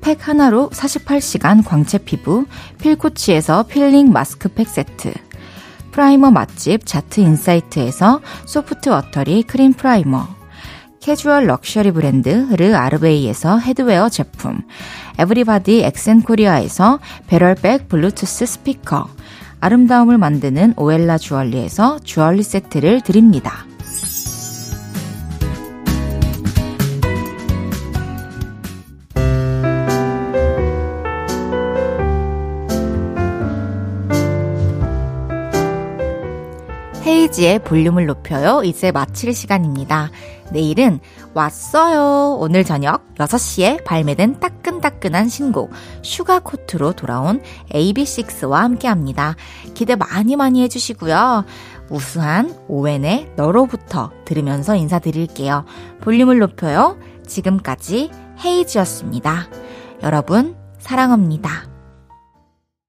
팩 하나로 48시간 광채 피부 필코치에서 필링 마스크팩 세트, primer 맛집 자트 인사이트에서 소프트 watery 크림 primer, 캐주얼 럭셔리 브랜드 르 아르베이에서 headwear 제품, 에브리바디 엑센 코리아에서 barrel bag 블루투스 스피커, 아름다움을 만드는 오엘라 주얼리에서 주얼리 세트를 드립니다. 헤이즈의 볼륨을 높여요. 이제 마칠 시간입니다. 내일은 왔어요. 오늘 저녁 6시에 발매된 따끈따끈한 신곡 Sugarcoat로 돌아온 AB6IX와 함께 합니다. 기대 많이 많이 해주시고요. 우수한 오웬의 너로부터 들으면서 인사드릴게요. 볼륨을 높여요. 지금까지 헤이즈였습니다. 여러분, 사랑합니다.